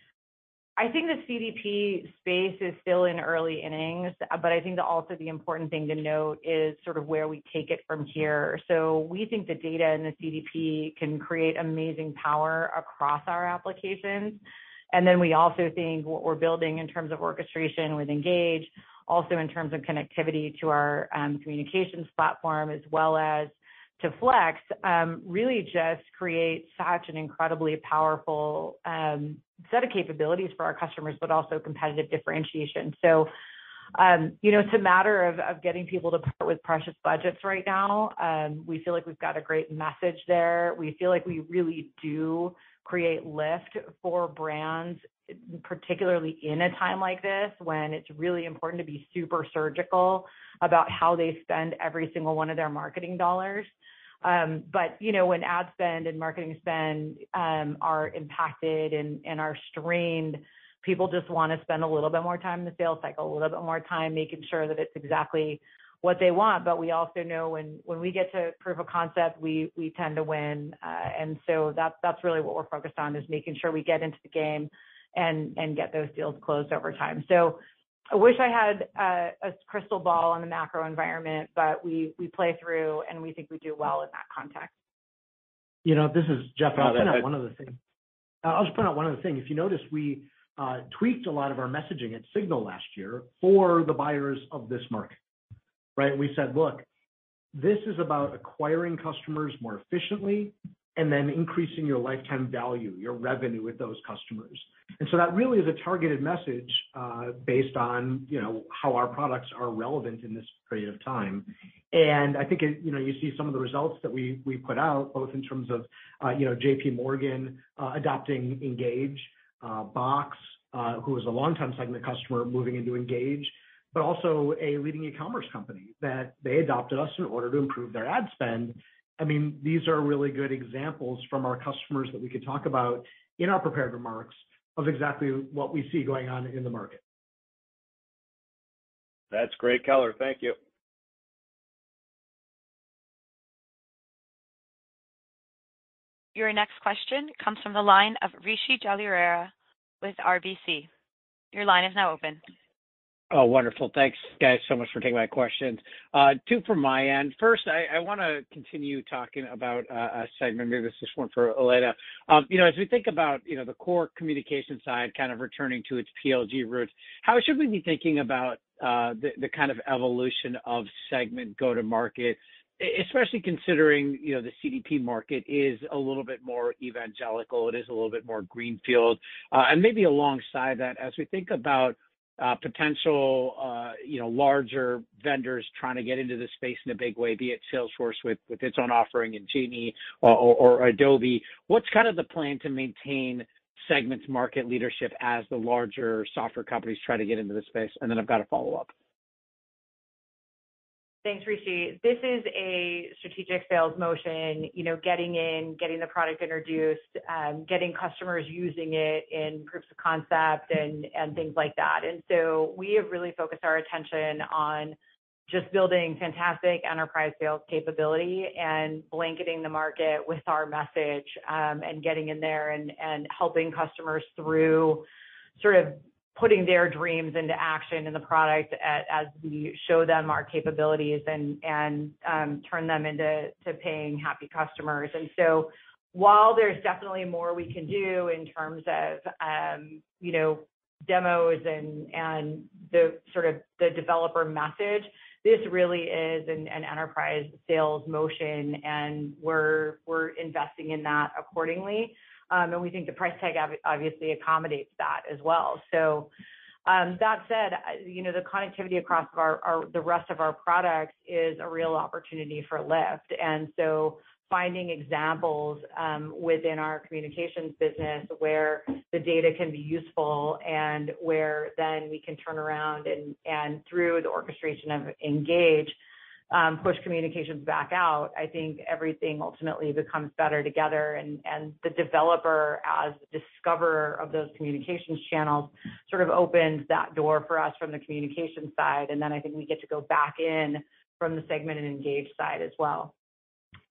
I think the CDP space is still in early innings, but I think that also the important thing to note is sort of where we take it from here. So we think the data in the CDP can create amazing power across our applications. And then we also think what we're building in terms of orchestration with Engage, also in terms of connectivity to our um, communications platform as well as to Flex, um, really just create such an incredibly powerful um, set of capabilities for our customers, but also competitive differentiation. So, um, you know, it's a matter of getting people to part with precious budgets right now. We feel like we've got a great message there. We feel like we really do create lift for brands, particularly in a time like this, when it's really important to be super surgical about how they spend every single one of their marketing dollars. You know, when ad spend and marketing spend are impacted and are strained, people just wanna spend a little bit more time in the sales cycle, a little bit more time making sure that it's exactly what they want. But we also know when when we get to proof of concept, we we tend to win. Uh and so that that's really what we're focused on, is making sure we get into the game and and get those deals closed over time. I wish I had a crystal ball on the macro environment, but we play through, and we think we do well in that context. You know, this is Jeff. I'll point out one other thing. I'll just point out one other thing. If you notice, we uh, tweaked a lot of our messaging at SIGNAL last year for the buyers of this market, right? We said, "Look, this is about acquiring customers more efficiently and then increasing your lifetime value, your revenue with those customers." And so that really is a targeted message, uh, based on, you know, how our products are relevant in this period of time. And I think it, you know, you see some of the results that we we put out, both in terms of, uh, you know, J.P. JPMorgan uh, adopting Engage, Box, who is a longtime Segment customer moving into Engage, but also a leading e-commerce company that they adopted us in order to improve their ad spend. I mean, these are really good examples from our customers that we could talk about in our prepared remarks of exactly what we see going on in the market. That's great color. Thank you. Your next question comes from the line of Rishi Jaluria with RBC. Your line is now open. Oh, wonderful. Thanks, guys, so much for taking my questions. Uh, two from my end. First, I wanna continue talking about uh, a Segment. Maybe this is one for Elena. Um, you know, as we think about, you know, the core communication side kind of returning to its PLG roots, how should we be thinking about uh, the kind of evolution of Segment go-to-market, especially considering, you know, the CDP market is a little bit more evangelical, it is a little bit more greenfield. Uh and maybe alongside that, as we think about Uh, potential, uh, you know, larger vendors trying to get into this space in a big way, be it Salesforce with its own offering in Genie uh, or Adobe, what's kind of the plan to maintain Segment's market leadership as the larger software companies try to get into this space? And then I've got a follow-up. Thanks, Rishi. This is a strategic sales motion, you know, getting in, getting the product introduced, um, getting customers using it in proofs of concept and things like that. And so we have really focused our attention on just building fantastic enterprise sales capability and blanketing the market with our message, um, and getting in there and helping customers through sort of putting their dreams into action in the product as we show them our capabilities and um, turn them into paying happy customers. And so while there's definitely more we can do in terms of, um, you know, demos and the sort of the developer message, this really is an enterprise sales motion, and we're investing in that accordingly. Um, and we think the price tag obviously accommodates that as well. So, um, that said, you know, the connectivity across the rest of our products is a real opportunity for lift. And so finding examples um, within our communications business where the data can be useful and where then we can turn around and through the orchestration of Engage, Um, push communications back out, I think everything ultimately becomes better together. And the developer, as the discoverer of those communications channels, sort of opens that door for us from the communication side. And then I think we get to go back in from the Segment and Engage side as well.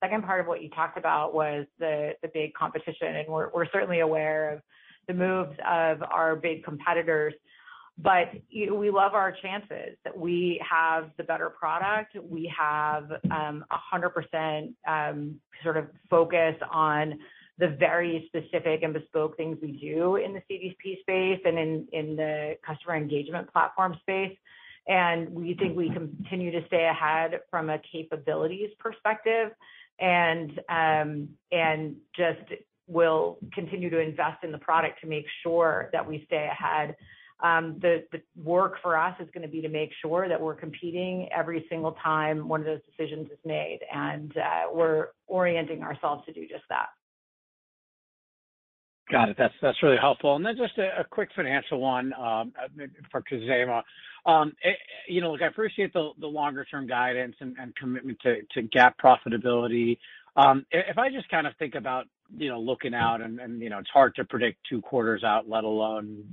Second part of what you talked about was the big competition, and we're certainly aware of the moves of our big competitors. Know, we love our chances, that we have the better product. We have um, 100% um, sort of focus on the very specific and bespoke things we do in the CDP space and in the customer engagement platform space. And we think we continue to stay ahead from a capabilities perspective and um, just will continue to invest in the product to make sure that we stay ahead. Um, the work for us is gonna be to make sure that we're competing every single time one of those decisions is made, and uh, we're orienting ourselves to do just that. Got it. That's really helpful. And then just a quick financial one, maybe for Khozema. Um, eh, you know, look, I appreciate the longer term guidance and commitment to GAAP profitability. If I just kind of think about, you know, looking out and, and, you know, it's hard to predict two quarters out, let alone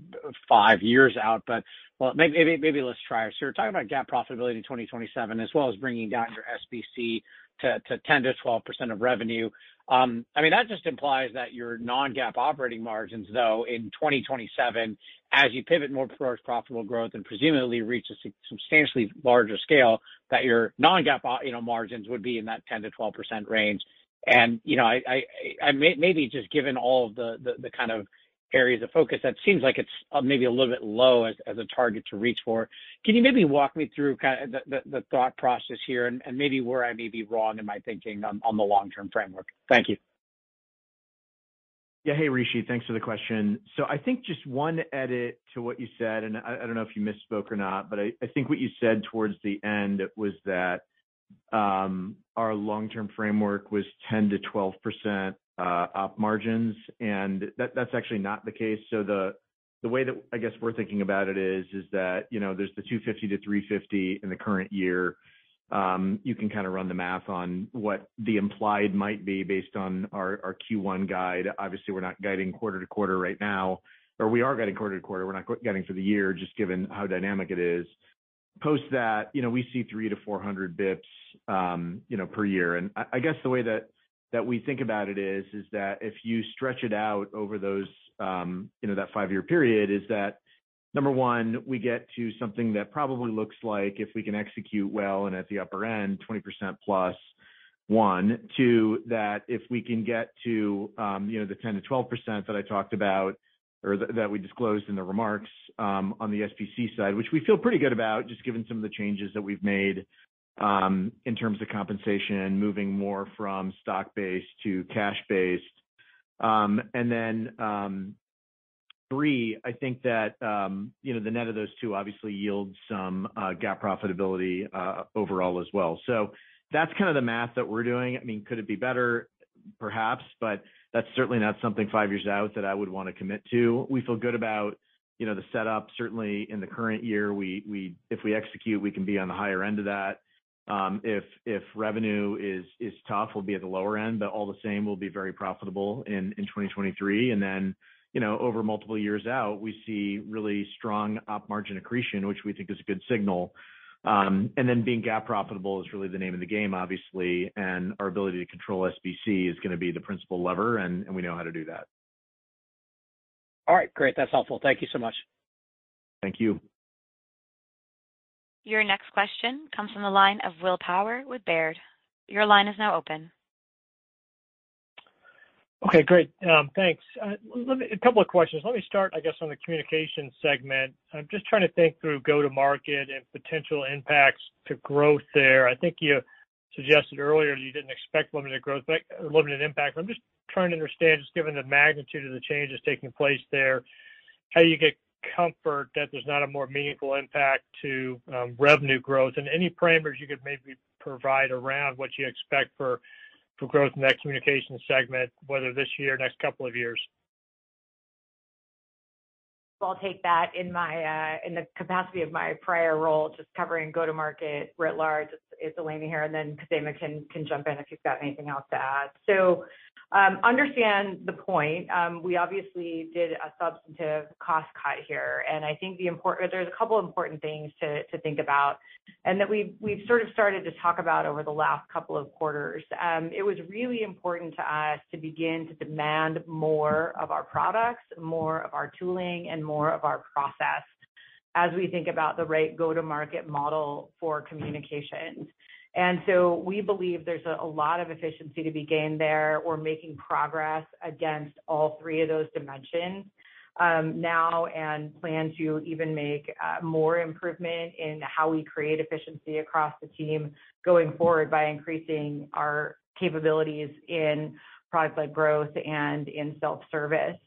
five years out, but well, maybe maybe let's try. So you're talking about GAAP profitability in 2027, as well as bringing down your SBC to to 10 to 12% of revenue. Um, I mean, that just implies that your non-GAAP operating margins, though, in 2027, as you pivot more towards profitable growth and presumably reach a substantially larger scale, that your non-GAAP, you know, margins would be in that 10 to 12% range. And, you know, I may, maybe just given all of the the kind of areas of focus, that seems like it's uh, maybe a little bit low as as a target to reach for. Can you maybe walk me through kind of the the thought process here and maybe where I may be wrong in my thinking on the long-term framework? Thank you. Yeah. Hey, Rishi. Thanks for the question. So I think just one edit to what you said, and I don't know if you misspoke or not, but I think what you said towards the end was that Um, our long-term framework was 10%-12% uh, op margins, and that's actually not the case. So the the way that I guess we're thinking about it is is that, you know, there's the $250-$350 in the current year. Um, you can kind of run the math on what the implied might be based on our Q1 guide. Obviously, we're not guiding quarter to quarter right now, or we are guiding quarter to quarter. We're not guiding for the year, just given how dynamic it is. Post that, you know, we see 300-400 basis points, you know, per year. And I guess the way that that we think about it is is that if you stretch it out over those, um, you know, that five-year period, is that number one, we get to something that probably looks like if we can execute well and at the upper end, 20%+, one. Two, that if we can get to, um, you know, the 10%-12% that I talked about or that we disclosed in the remarks, um, on the SBC side, which we feel pretty good about, just given some of the changes that we've made, um, in terms of compensation, moving more from stock-based to cash-based. Um, then, Three, I think that, you know, the net of those two obviously yields some uh, GAAP profitability uh, overall as well. So that's kind of the math that we're doing. I mean, could it be better? Perhaps, but that's certainly not something five years out that I would wanna commit to. We feel good about, you know, the setup. Certainly in the current year, we we if we execute, we can be on the higher end of that. Um if if revenue is is tough, we'll be at the lower end, but all the same, we'll be very profitable in 2023. Then, You know, over multiple years out, we see really strong op margin accretion, which we think is a good signal. Um, being GAAP profitable is really the name of the game, obviously, and our ability to control SBC is gonna be the principal lever, and we know how to do that. All right. Great. That's helpful. Thank you so much. Thank you. Your next question comes from the line of Will Power with Baird. Your line is now open. Okay, great. Um, thanks. Uh, a couple of questions. Let me start, I guess, on the communication segment. I'm just trying to think through go-to-market and potential impacts to growth there. I think you suggested earlier you didn't expect limited growth, but uh, limited impact. I'm just trying to understand, just given the magnitude of the changes taking place there, how you get comfort that there's not a more meaningful impact to um, revenue growth. And any parameters you could maybe provide around what you expect for growth in that communication segment, whether this year next couple of years. I'll take that in my uh, in the capacity of my prior role, just covering go-to-market writ large. It's Elena here, and then Khozema can jump in if you've got anything else to add. So um understand the point. Um, we obviously did a substantive cost cut here, and I think there's a couple important things to think about and that we've sort of started to talk about over the last couple of quarters. Um, it was really important to us to begin to demand more of our products, more of our tooling, and more of our process as we think about the right go-to-market model for communications. And so we believe there's a lot of efficiency to be gained there. We're making progress against all three of those dimensions um, now and plan to even make uh, more improvement in how we create efficiency across the team going forward by increasing our capabilities in product-led growth and in self-service.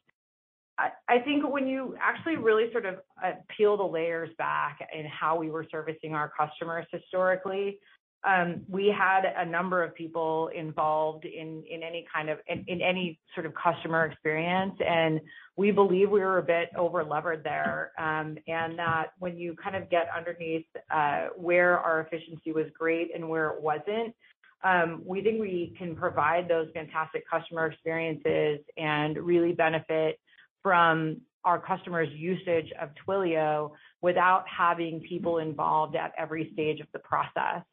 I think when you actually really sort of uh, peel the layers back in how we were servicing our customers historically, um, we had a number of people involved in in any kind of in, any sort of customer experience, and we believe we were a bit over-levered there. Um, and that when you kind of get underneath uh, where our efficiency was great and where it wasn't, um, we think we can provide those fantastic customer experiences and really benefit from our customers' usage of Twilio without having people involved at every stage of the process.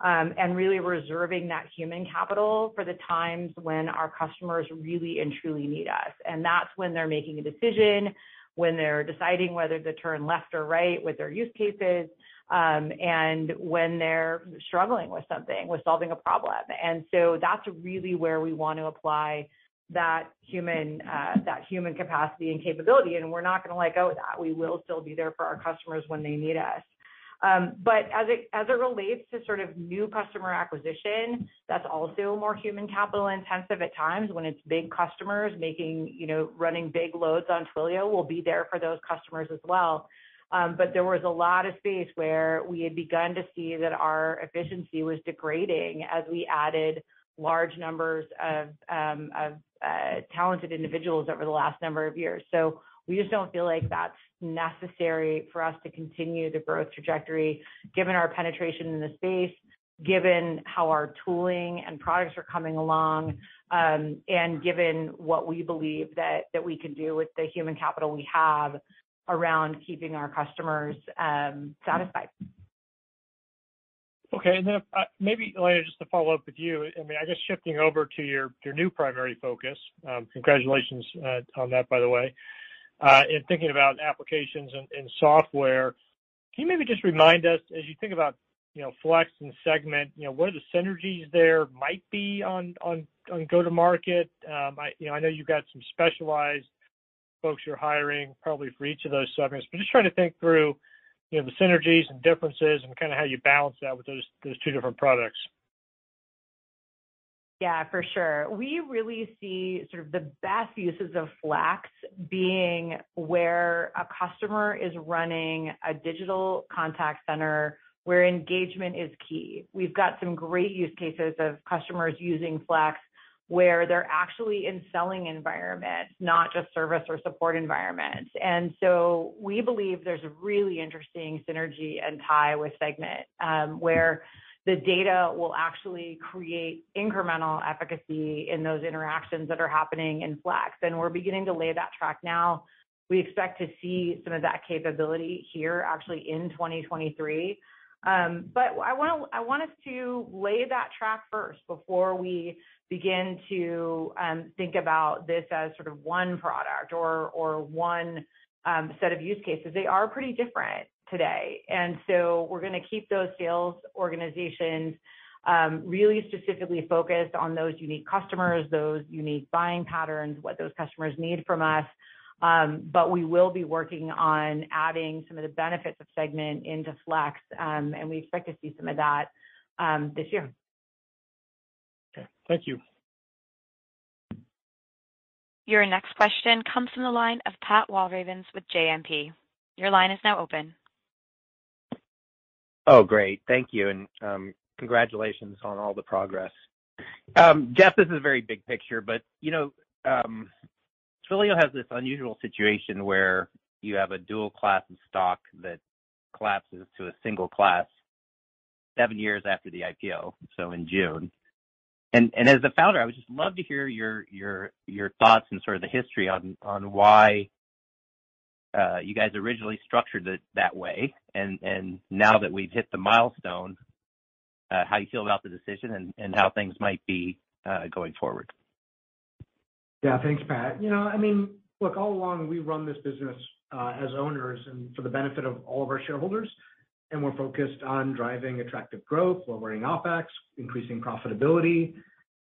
Um, and really reserving that human capital for the times when our customers really and truly need us. And that's when they're making a decision, when they're deciding whether to turn left or right with their use cases, um, and when they're struggling with something, with solving a problem. And so that's really where we want to apply that human uh, that human capacity and capability, and we're not gonna let go of that. We will still be there for our customers when they need us. Um, but as it relates to sort of new customer acquisition, that's also more human capital intensive at times when it's big customers making, you know, running big loads on Twilio. We'll be there for those customers as well. Um, but there was a lot of space where we had begun to see that our efficiency was degrading as we added large numbers of um, uh, talented individuals over the last number of years. So we just don't feel like that's necessary for us to continue the growth trajectory given our penetration in the space, given how our tooling and products are coming along, um, and given what we believe that we can do with the human capital we have around keeping our customers um, satisfied. Okay. And then I uh, maybe, Elena, just to follow up with you. I mean, I guess shifting over to your new primary focus, um, congratulations uh, on that, by the way. Uh, in thinking about applications and software, can you maybe just remind us as you think about, you know, Flex and Segment, you know, what are the synergies there might be on go-to-market? Um I you know, I know you've got some specialized folks you're hiring probably for each of those segments, but just trying to think through, know, the synergies and differences and kinda how you balance that with those two different products. Yeah, for sure. We really see sort of the best uses of Flex being where a customer is running a digital contact center where engagement is key. We've got some great use cases of customers using Flex, where they're actually in selling environments, not just service or support environments. And so we believe there's a really interesting synergy and tie with Segment, um, where the data will actually create incremental efficacy in those interactions that are happening in Flex. And we're beginning to lay that track now. We expect to see some of that capability here actually in 2023. Um, I want I want us to lay that track first before we begin to um, think about this as sort of one product or one um, set of use cases. They are pretty different today. And so we're gonna keep those sales organizations really specifically focused on those unique customers, those unique buying patterns, what those customers need from us. Um, but we will be working on adding some of the benefits of Segment into Flex, um, and we expect to see some of that um, this year. Okay. Thank you. Your next question comes from the line of Pat Walravens with JMP. Your line is now open. Oh, great. Thank you. And um congratulations on all the progress. Jeff, this is a very big picture, but, you know, Twilio has this unusual situation where you have a dual class of stock that collapses to a single class seven years after the IPO, so in June. And, and as the founder, I would just love to hear your your thoughts and sort of the history on on why uh, you guys originally structured it that way. And and now that we've hit the milestone, uh, how you feel about the decision and how things might be uh, going forward. Yeah. Thanks, Pat. You know, I mean, look, all along, we run this business uh, as owners and for the benefit of all of our shareholders, and we're focused on driving attractive growth, lowering OpEx, increasing profitability.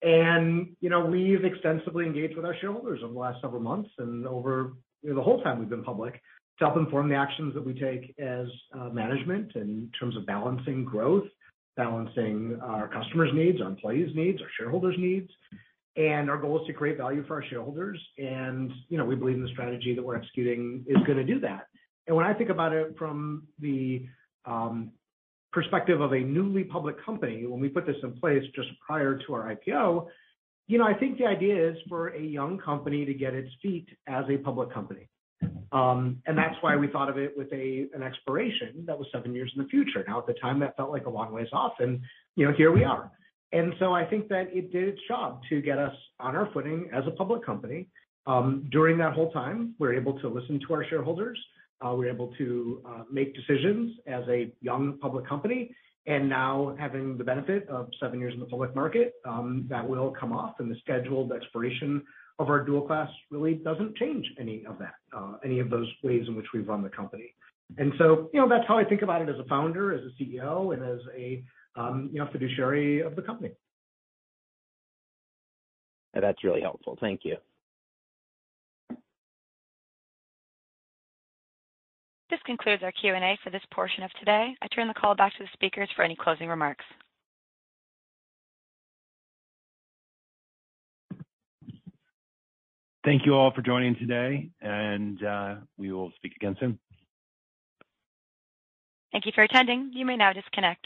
And, you know, we've extensively engaged with our shareholders over the last several months and over, you know, the whole time we've been public to help inform the actions that we take as uh, management in terms of balancing growth, balancing our customers' needs, our employees' needs, our shareholders' needs. And our goal is to create value for our shareholders. And you know, we believe in the strategy that we're executing is gonna do that. And when I think about it from the perspective of a newly public company, when we put this in place just prior to our IPO, you know, I think the idea is for a young company to get its feet as a public company. Um and that's why we thought of it with a an expiration that was seven years in the future. Now, at the time, that felt like a long ways off, and, you know, here we are. I think that it did its job to get us on our footing as a public company. Um, during that whole time, we're able to listen to our shareholders. Uh, we're able to uh, make decisions as a young public company. And now having the benefit of seven years in the public market, um, that will come off, and the scheduled expiration of our dual class really doesn't change any of that, uh, any of those ways in which we run the company. And so, you know, that's how I think about it as a founder, as a CEO, and as a, Um, you know, fiduciary of the company. That's really helpful. Thank you. This concludes our Q&A for this portion of today. I turn the call back to the speakers for any closing remarks. Thank you all for joining today, and uh, we will speak again soon. Thank you for attending. You may now disconnect.